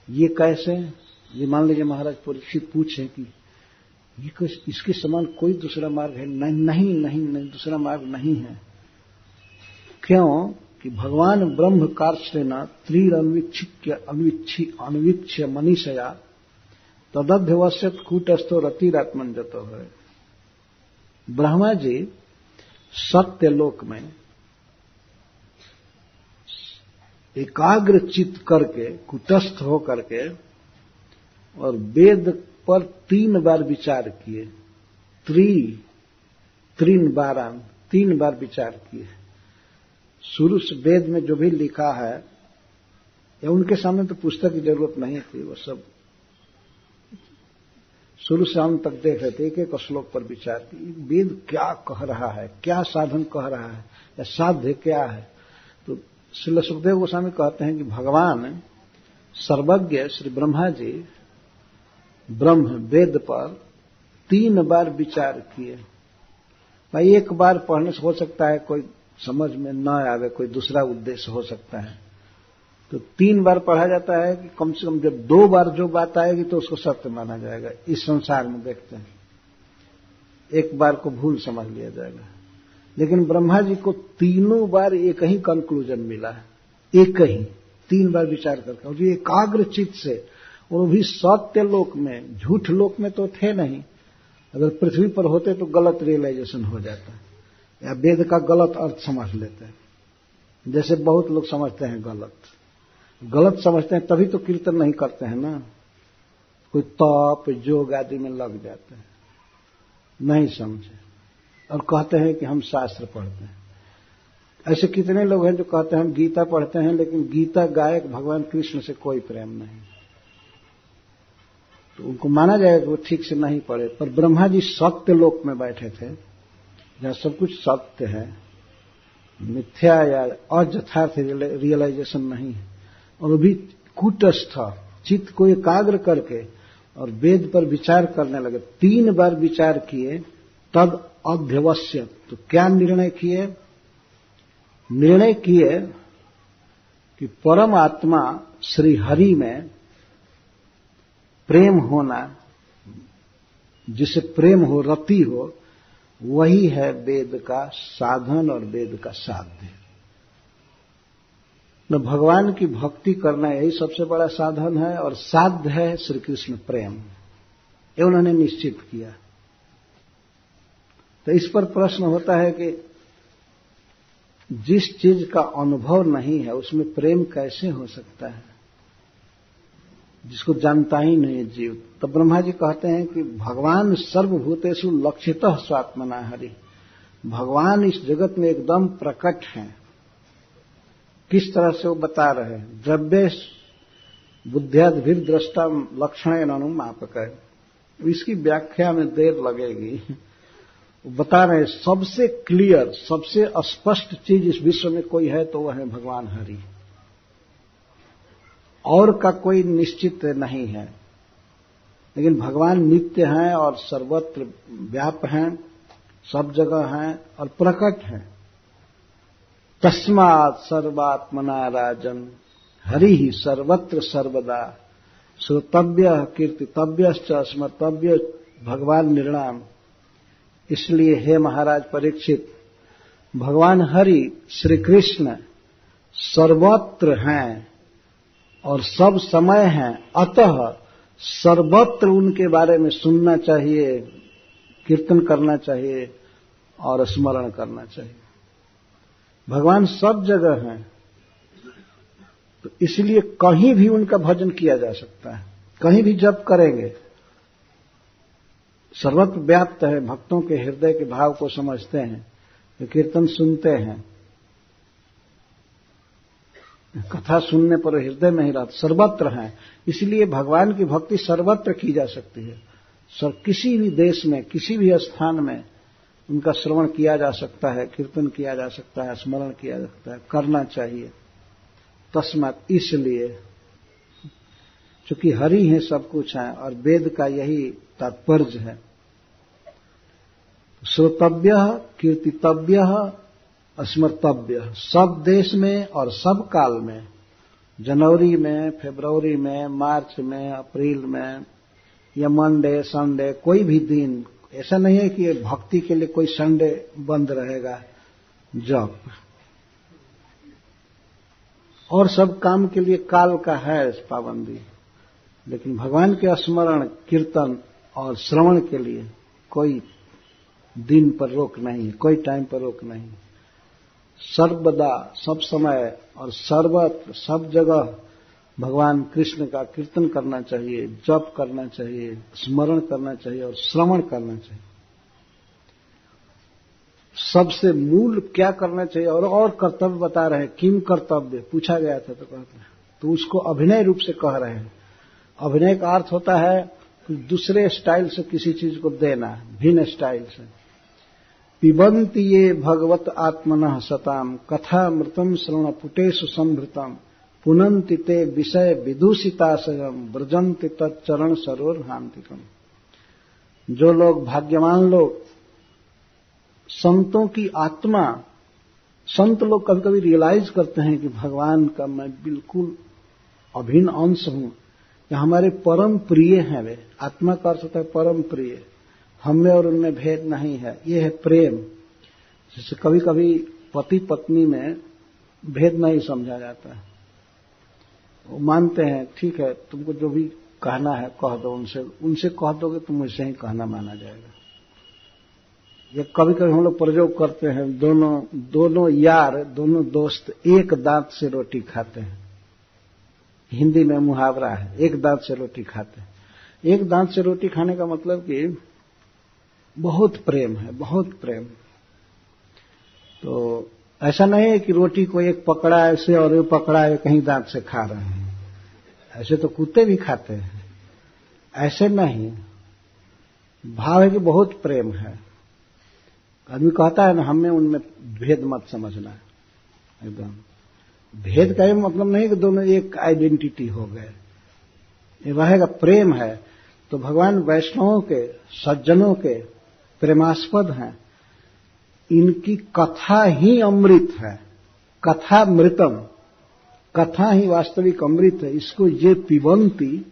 ये कैसे? ये मान लीजिए महाराज परीक्षित पूछे कि ये कुछ इसके समान कोई दूसरा मार्ग है? नहीं नहीं नहीं नहीं, दूसरा मार्ग नहीं है। क्यों? कि भगवान ब्रह्म कार्चना त्रीर अनुवीक्ष मनीषया तदध्यवश्यत कूटस्थो रतिरात्मन जतो है। ब्रह्मा जी सत्य लोक में एकाग्र चित्त करके, कुटस्थ हो करके और वेद पर तीन बार विचार किए। त्रि, त्रीन बारान, तीन बार विचार किए। शुरू से वेद में जो भी लिखा है, या उनके सामने तो पुस्तक की ज़रूरत नहीं थी, वो सब शुरू से अंत तक देख रहे थे एक एक श्लोक पर विचार की वेद क्या कह रहा है? क्या साधन कह रहा है? या साध्य क्या है? तो श्री सुखदेव गोस्वामी कहते हैं कि, भगवान, सर्वज्ञ श्री ब्रह्मा जी ब्रह्म वेद पर तीन बार विचार किए। भाई, एक बार पढ़ने से हो सकता है कोई समझ में न आवे कोई दूसरा उद्देश्य हो सकता है। तो तीन बार पढ़ा जाता है कि कम से कम जब दो बार जो बात आएगी तो उसको सत्य माना जाएगा। इस संसार में देखते हैं। एक बार को भूल समझ लिया जाएगा। लेकिन ब्रह्मा जी को तीनों बार एक ही कंक्लूजन मिला है। एक ही। तीन बार विचार करके। और एकाग्र चित्त से। और वो भी सत्य लोक में, झूठ लोक में तो थे नहीं। अगर पृथ्वी पर होते तो गलत रियलाइजेशन हो जाता। या वेद का गलत अर्थ समझ लेते हैं। जैसे बहुत लोग समझते हैं गलत। गलत समझते हैं, तभी तो कीर्तन नहीं करते हैं ना। कोई तप जोग आदि में लग जाते हैं। नहीं समझे। और कहते हैं कि हम शास्त्र पढ़ते हैं। ऐसे कितने लोग हैं जो कहते हैं, हम गीता पढ़ते हैं, लेकिन गीता गायक भगवान कृष्ण से कोई प्रेम नहीं। तो उनको माना जाएगा कि वो ठीक से नहीं पढ़े। पर ब्रह्मा जी सत्य लोक में बैठे थे। जहाँ सब कुछ सत्य है। मिथ्या या अजथार्थ रियलाइजेशन नहीं है। और भी कुटस्थ, चित्त को एकाग्र करके और वेद पर विचार करने लगे। तीन बार विचार किए तद अध्यवश्य तो क्या निर्णय किए? निर्णय किए कि परम आत्मा श्री हरि में प्रेम होना, जिसे प्रेम हो, रति हो वही है वेद का साधन और वेद का साध्य। न भगवान की भक्ति करना यही सबसे बड़ा साधन है और साध्य है श्री कृष्ण प्रेम। ये उन्होंने निश्चित किया। तो इस पर प्रश्न होता है कि जिस चीज़ का अनुभव नहीं है, उसमें प्रेम कैसे हो सकता है? जिसको जानता ही नहीं जीव। तो ब्रह्मा जी कहते हैं कि भगवान सर्वभूतेषु लक्षित स्वात्मना हरि। भगवान इस जगत में एकदम प्रकट हैं। किस तरह से वो बता रहे हैं? द्रव्य दृष्टा लक्षण अनुमापक है इसकी व्याख्या में देर लगेगी। बता रहे हैं, सबसे क्लियर सबसे स्पष्ट चीज़ इस विश्व में कोई है तो वह है भगवान हरि। और का कोई निश्चित नहीं है। लेकिन भगवान नित्य हैं और सर्वत्र व्याप हैं, सब जगह हैं और प्रकट हैं। तस्मात सर्वात्मना राजन हरि ही सर्वत्र सर्वदा, श्रोतव्य कीर्तितव्य स्मर्तव्य भगवान निर्णाम। इसलिए हे महाराज परीक्षित, भगवान हरि श्री कृष्ण सर्वत्र हैं। और सब समय हैं। अतः सर्वत्र उनके बारे में सुनना चाहिए, कीर्तन करना चाहिए और स्मरण करना चाहिए। भगवान सब जगह हैं तो इसलिए कहीं भी उनका भजन किया जा सकता है। कहीं भी जब करेंगे, सर्वत्र व्याप्त है, भक्तों के हृदय के भाव को समझते हैं, कीर्तन सुनते हैं। कथा सुनने पर हृदय में ही सर्वत्र है। इसलिए भगवान की भक्ति सर्वत्र की जा सकती है। सर, किसी भी देश में, किसी भी स्थान में उनका श्रवण किया जा सकता है, कीर्तन किया जा सकता है, स्मरण किया जा सकता है, करना चाहिए। तस्मात इसलिए, चूँकि हरि है सब कुछ है और वेद का यही तात्पर्य है। श्रोतव्य, कीर्तितव्य स्मर्तव्य सब देश में और सब काल में, जनवरी में फरवरी में, मार्च में, अप्रैल में, या मंडे, संडे, कोई भी दिन, ऐसा नहीं है कि भक्ति के लिए कोई संडे बंद रहेगा। जब। और सब काम के लिए काल का है पाबंदी। लेकिन भगवान के स्मरण, कीर्तन और श्रवण के लिए कोई दिन पर रोक नहीं, कोई टाइम पर रोक नहीं। सर्वदा, सब समय और सर्वत्र सब जगह भगवान कृष्ण का कीर्तन करना चाहिए, जप करना चाहिए, स्मरण करना चाहिए और श्रवण करना चाहिए। सबसे मूल क्या करना चाहिए और और कर्तव्य बता रहे हैं। किम कर्तव्य? पूछा गया था तो कहते हैं तो उसको अभिनय रूप से कह रहे हैं। अभिनय का अर्थ होता है कि दूसरे स्टाइल से किसी चीज़ को देना, भिन्न स्टाइल से। पिबंत ये भगवत आत्मन सताम कथा मृतम श्रवण पुटेश संभृतम पुनंति ते विषय विदूषिताशयम ब्रजंति तत्चरण सरोर हांतिकम जो लोग भाग्यवान लोग, संतों की आत्मा, संत लोग कभी कभी रियलाइज़ करते हैं कि भगवान का मैं बिल्कुल अभिन्न अंश हूँ। या हमारे परम प्रिय हैं वे। आत्मा का अर्थ होता है परम प्रिय। हमें और उनमें भेद नहीं है। ये है प्रेम। जिसे कभी कभी पति पत्नी में भेद नहीं समझा जाता है। वो मानते हैं, ठीक है, तुमको जो भी कहना है, कह दो उनसे। उनसे कह दोगे तो मुझसे ही कहना माना जाएगा। ये कभी कभी हम लोग प्रयोग करते हैं, दोनों दोनों यार, दोनों दोस्त एक दांत से रोटी खाते हैं। हिंदी में मुहावरा है, एक दांत से रोटी खाते हैं। एक दांत से रोटी खाने का मतलब कि बहुत प्रेम है, बहुत प्रेम। तो ऐसा नहीं है कि रोटी को एक पकड़ा ऐसे और एक पकड़ा है कहीं दांत से खा रहे हैं। ऐसे तो कुत्ते भी खाते हैं। ऐसे नहीं। भाव है कि बहुत प्रेम है। आदमी कहता है ना, हमें उनमें भेद मत समझना। एकदम। भेद का मतलब नहीं कि दोनों एक आइडेंटिटी हो गए। ये रहेगा प्रेम है। तो भगवान वैष्णवों के, सज्जनों के प्रेमास्पद हैं। इनकी कथा ही अमृत है। कथा मृतम। कथा ही वास्तविक अमृत है। इसको ये पिबंती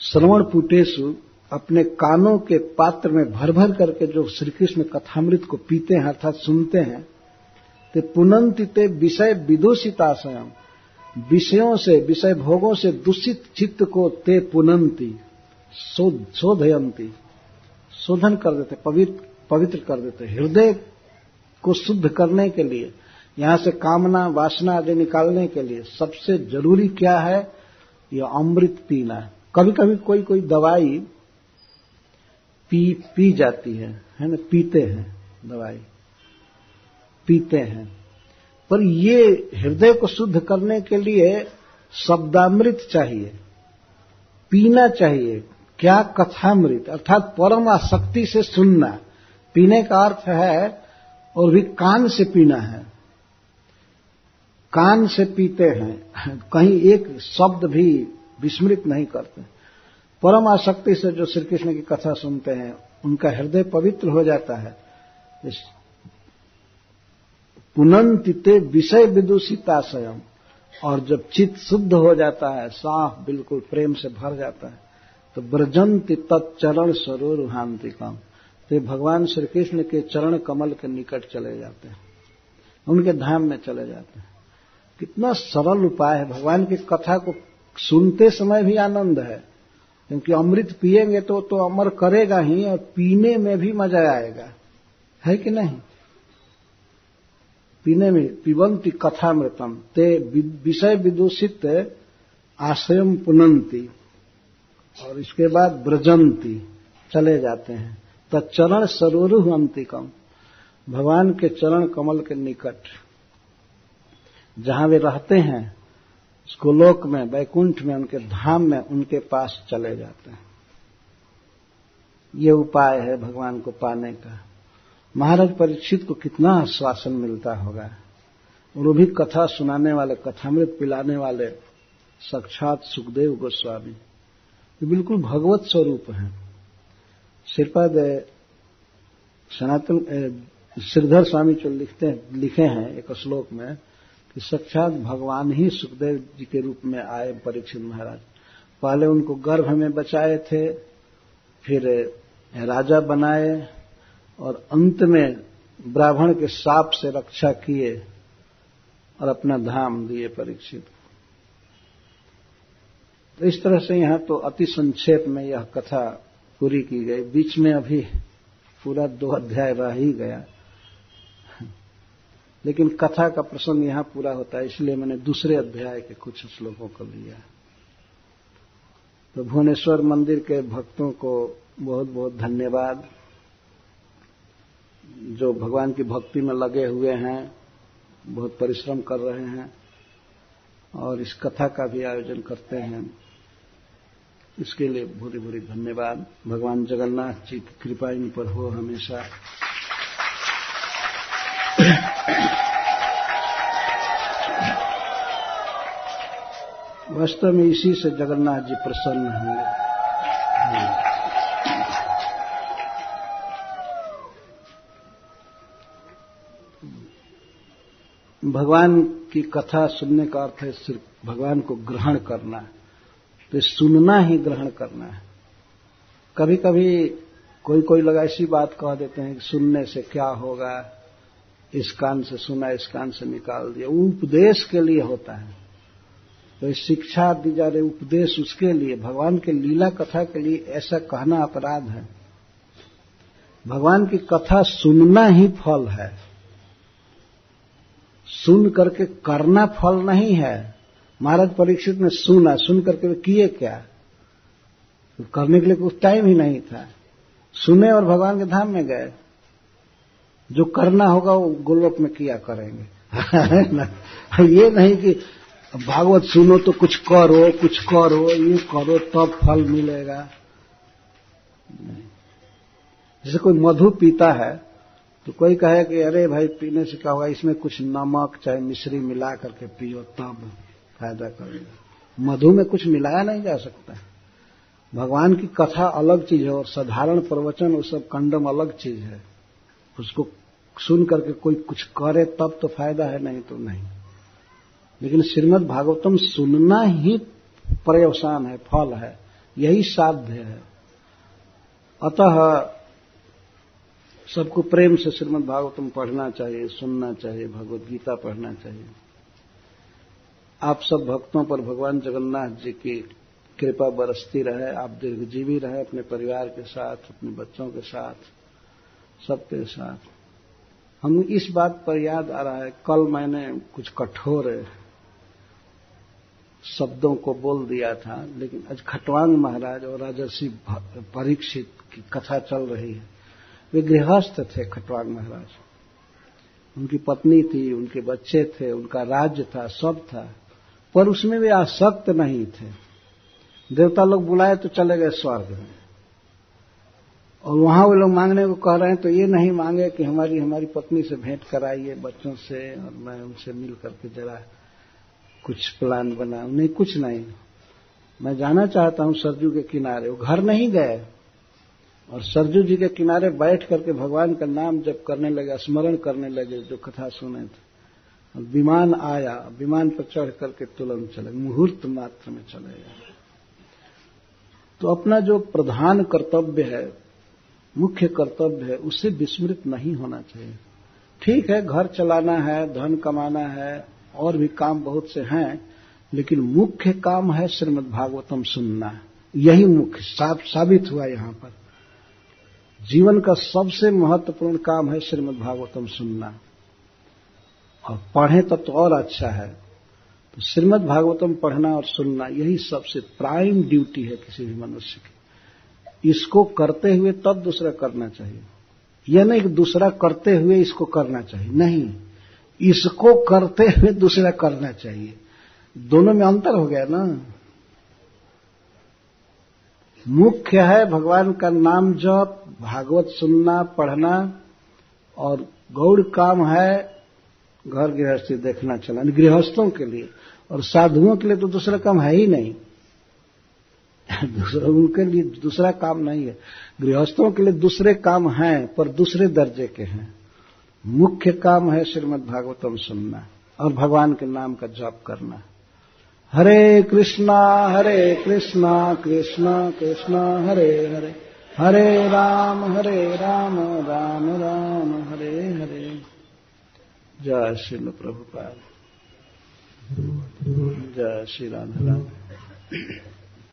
श्रवण पुटेशु अपने कानों के पात्र में भर भर करके जो श्री कृष्ण कथामृत को पीते हैं, अर्थात सुनते हैं, ते पुनंति ते विषय विदूषिताशयम विषयों से, विषय भोगों से दूषित चित्त को ते पुनंती शोधयंती। शोधन कर देते, पवित्र पवित्र कर देते, हृदय को शुद्ध करने के लिए, यहाँ से कामना, वासना आदि निकालने के लिए सबसे ज़रूरी क्या है? यह अमृत पीना कभी कभी कोई कोई दवाई पी पी जाती है है ना? पीते हैं दवाई, पीते हैं। पर ये हृदय को शुद्ध करने के लिए शब्दामृत चाहिए, पीना चाहिए। क्या कथामृत, अर्थात परम आसक्ति से सुनना, पीने का अर्थ है और भी कान से पीना है। कान से पीते हैं, कहीं एक शब्द भी विस्मृत नहीं करते। परम आसक्ति से जो श्री कृष्ण की कथा सुनते हैं, उनका हृदय पवित्र हो जाता है। पुनंतिते विषय विदूषिता स्वयं, और जब चित्त शुद्ध हो जाता है साफ़ बिल्कुल प्रेम से भर जाता है। तो ब्रजंति तत्चरण स्वरूर हांतिकम तो भगवान श्री कृष्ण के चरण कमल के निकट चले जाते हैं। उनके धाम में चले जाते हैं। कितना सरल उपाय है। भगवान की कथा को सुनते समय भी आनंद है। क्योंकि अमृत पिएँगे तो तो अमर करेगा ही और पीने में भी मज़ा आएगा। है कि नहीं? पीने में पिबंती कथामृतम। ते विषय विदूषित आश्रय पुनंती। और इसके बाद ब्रजंती चले जाते हैं। तो चरण सरोरु अंतिकम भगवान के चरण कमल के निकट। जहाँ वे रहते हैं गोलोक में, वैकुंठ में, उनके धाम में, उनके पास चले जाते हैं। ये उपाय है भगवान को पाने का। महाराज परीक्षित को कितना आश्वासन मिलता होगा। और वो भी कथा सुनाने वाले, कथामृत पिलाने वाले साक्षात सुखदेव गोस्वामी। ये बिल्कुल भगवत स्वरूप है। श्रीपद सनातन श्रीधर स्वामी जो लिखते लिखे हैं एक श्लोक में कि साक्षात भगवान ही सुखदेव जी के रूप में आए परीक्षित महाराज। पहले उनको गर्भ में बचाए थे, फिर राजा बनाए और अंत में ब्राह्मण के साप से रक्षा किए और अपना धाम दिए परीक्षित। तो इस तरह से यहाँ तो अति संक्षेप में यह कथा पूरी की गई। बीच में अभी पूरा दो अध्याय रह ही गया। लेकिन कथा का प्रसंग यहाँ पूरा होता है, इसलिए मैंने दूसरे अध्याय के कुछ श्लोकों को लिया। तो भुवनेश्वर मंदिर के भक्तों को बहुत बहुत धन्यवाद। जो भगवान की भक्ति में लगे हुए हैं, बहुत परिश्रम कर रहे हैं और इस कथा का भी आयोजन करते हैं। इसके लिए भूरी भूरी धन्यवाद। भगवान जगन्नाथ जी की कृपा इन पर हो हमेशा। वास्तव में इसी से जगन्नाथ जी प्रसन्न होंगे। भगवान की कथा सुनने का अर्थ है सिर्फ़ भगवान को ग्रहण करना। है तो सुनना ही ग्रहण करना है। कभी कभी कोई कोई लोग ऐसी बात कह देते हैं कि सुनने से क्या होगा? इस कान से सुना, इस कान से निकाल दिया। उपदेश के लिए होता है। तो शिक्षा दी जा रही उपदेश उसके लिए, भगवान के लीला कथा के लिए ऐसा कहना अपराध है। भगवान की कथा सुनना ही फल है। सुन करके करना फल नहीं है। महाराज परीक्षित ने सुना, सुन करके वे किए क्या? तो करने के लिए कुछ टाइम ही नहीं था। सुने और भगवान के धाम में गए। जो करना होगा वो गोलोक में किया करेंगे। ये नहीं कि भागवत सुनो तो कुछ करो कुछ करो, ये करो तब फल मिलेगा। जैसे कोई मधु पीता है तो कोई कहे कि अरे भाई पीने से क्या होगा, इसमें कुछ नमक चाहे मिश्री मिला करके पियो तब। फ़ायदा करेगा। मधु में कुछ मिलाया नहीं जा सकता। भगवान की कथा अलग चीज़ है और साधारण प्रवचन वो सब कंडम अलग चीज़ है। उसको सुन करके कोई कुछ करे तब तो फ़ायदा है, नहीं तो नहीं। लेकिन श्रीमद भागवतम सुनना ही पर्यवसान है, फल है। यही साध्य है। अतः सबको प्रेम से श्रीमद भागवतम पढ़ना चाहिए, सुनना चाहिए, भगवत गीता पढ़ना चाहिए। आप सब भक्तों पर भगवान जगन्नाथ जी की कृपा बरसती रहे, आप दीर्घजीवी रहे अपने परिवार के साथ, अपने बच्चों के साथ, सबके साथ। हम इस बात पर याद आ रहा है, कल मैंने कुछ कठोर शब्दों को बोल दिया था, लेकिन आज खटवांग महाराज और राजर्षि परीक्षित की कथा चल रही है। वे गृहस्थ थे खटवांग महाराज। उनकी पत्नी थी, उनके बच्चे थे, उनका राज्य था, सब था। पर उसमें वे आसक्त नहीं थे। देवता लोग बुलाए तो चले गए स्वर्ग में। और वहाँ वो लोग मांगने को कह रहे हैं तो ये नहीं मांगे कि हमारी हमारी पत्नी से भेंट कराइए, बच्चों से, और मैं उनसे मिल करके जरा कुछ प्लान बना नहीं, कुछ नहीं। मैं जाना चाहता हूँ सरजू के किनारे। वो घर नहीं गए। और सरजू जी के किनारे बैठ करके भगवान का नाम जब करने लगे, स्मरण करने लगे, जो कथा सुने थे। विमान आया, विमान पर चढ़ करके तुरंत चले, मुहूर्त मात्र में चले गए। तो अपना जो प्रधान कर्तव्य है, मुख्य कर्तव्य है, उसे विस्मृत नहीं होना चाहिए। ठीक है, घर चलाना है, धन कमाना है, और भी काम बहुत से हैं, लेकिन मुख्य काम है श्रीमद भागवतम सुनना। यही मुख्य साफ़ साबित हुआ यहाँ पर। जीवन का सबसे महत्वपूर्ण काम है श्रीमद भागवतम सुनना। और पढ़ें तब तो और अच्छा है। तो श्रीमद भागवतम पढ़ना और सुनना, यही सबसे प्राइम ड्यूटी है किसी भी मनुष्य की। इसको करते हुए तब दूसरा करना चाहिए। यह नहीं कि दूसरा करते हुए इसको करना चाहिए। नहीं। इसको करते हुए दूसरा करना चाहिए। दोनों में अंतर हो गया ना। मुख्य है भगवान का नाम जप, भागवत सुनना, पढ़ना, और गौड़ काम है घर गृहस्थी देखना चला गृहस्थों के लिए। और साधुओं के लिए तो दूसरा काम है ही नहीं। दूसरा उनके लिए दूसरा काम नहीं है। गृहस्थों के लिए दूसरे काम हैं, पर दूसरे दर्जे के हैं। मुख्य काम है श्रीमद भागवतम सुनना और भगवान के नाम का जप करना। हरे कृष्णा हरे कृष्णा कृष्णा कृष्णा, हरे हरे। हरे राम हरे राम राम राम, हरे हरे। जय श्री प्रभुपाल जय श्री राम राम।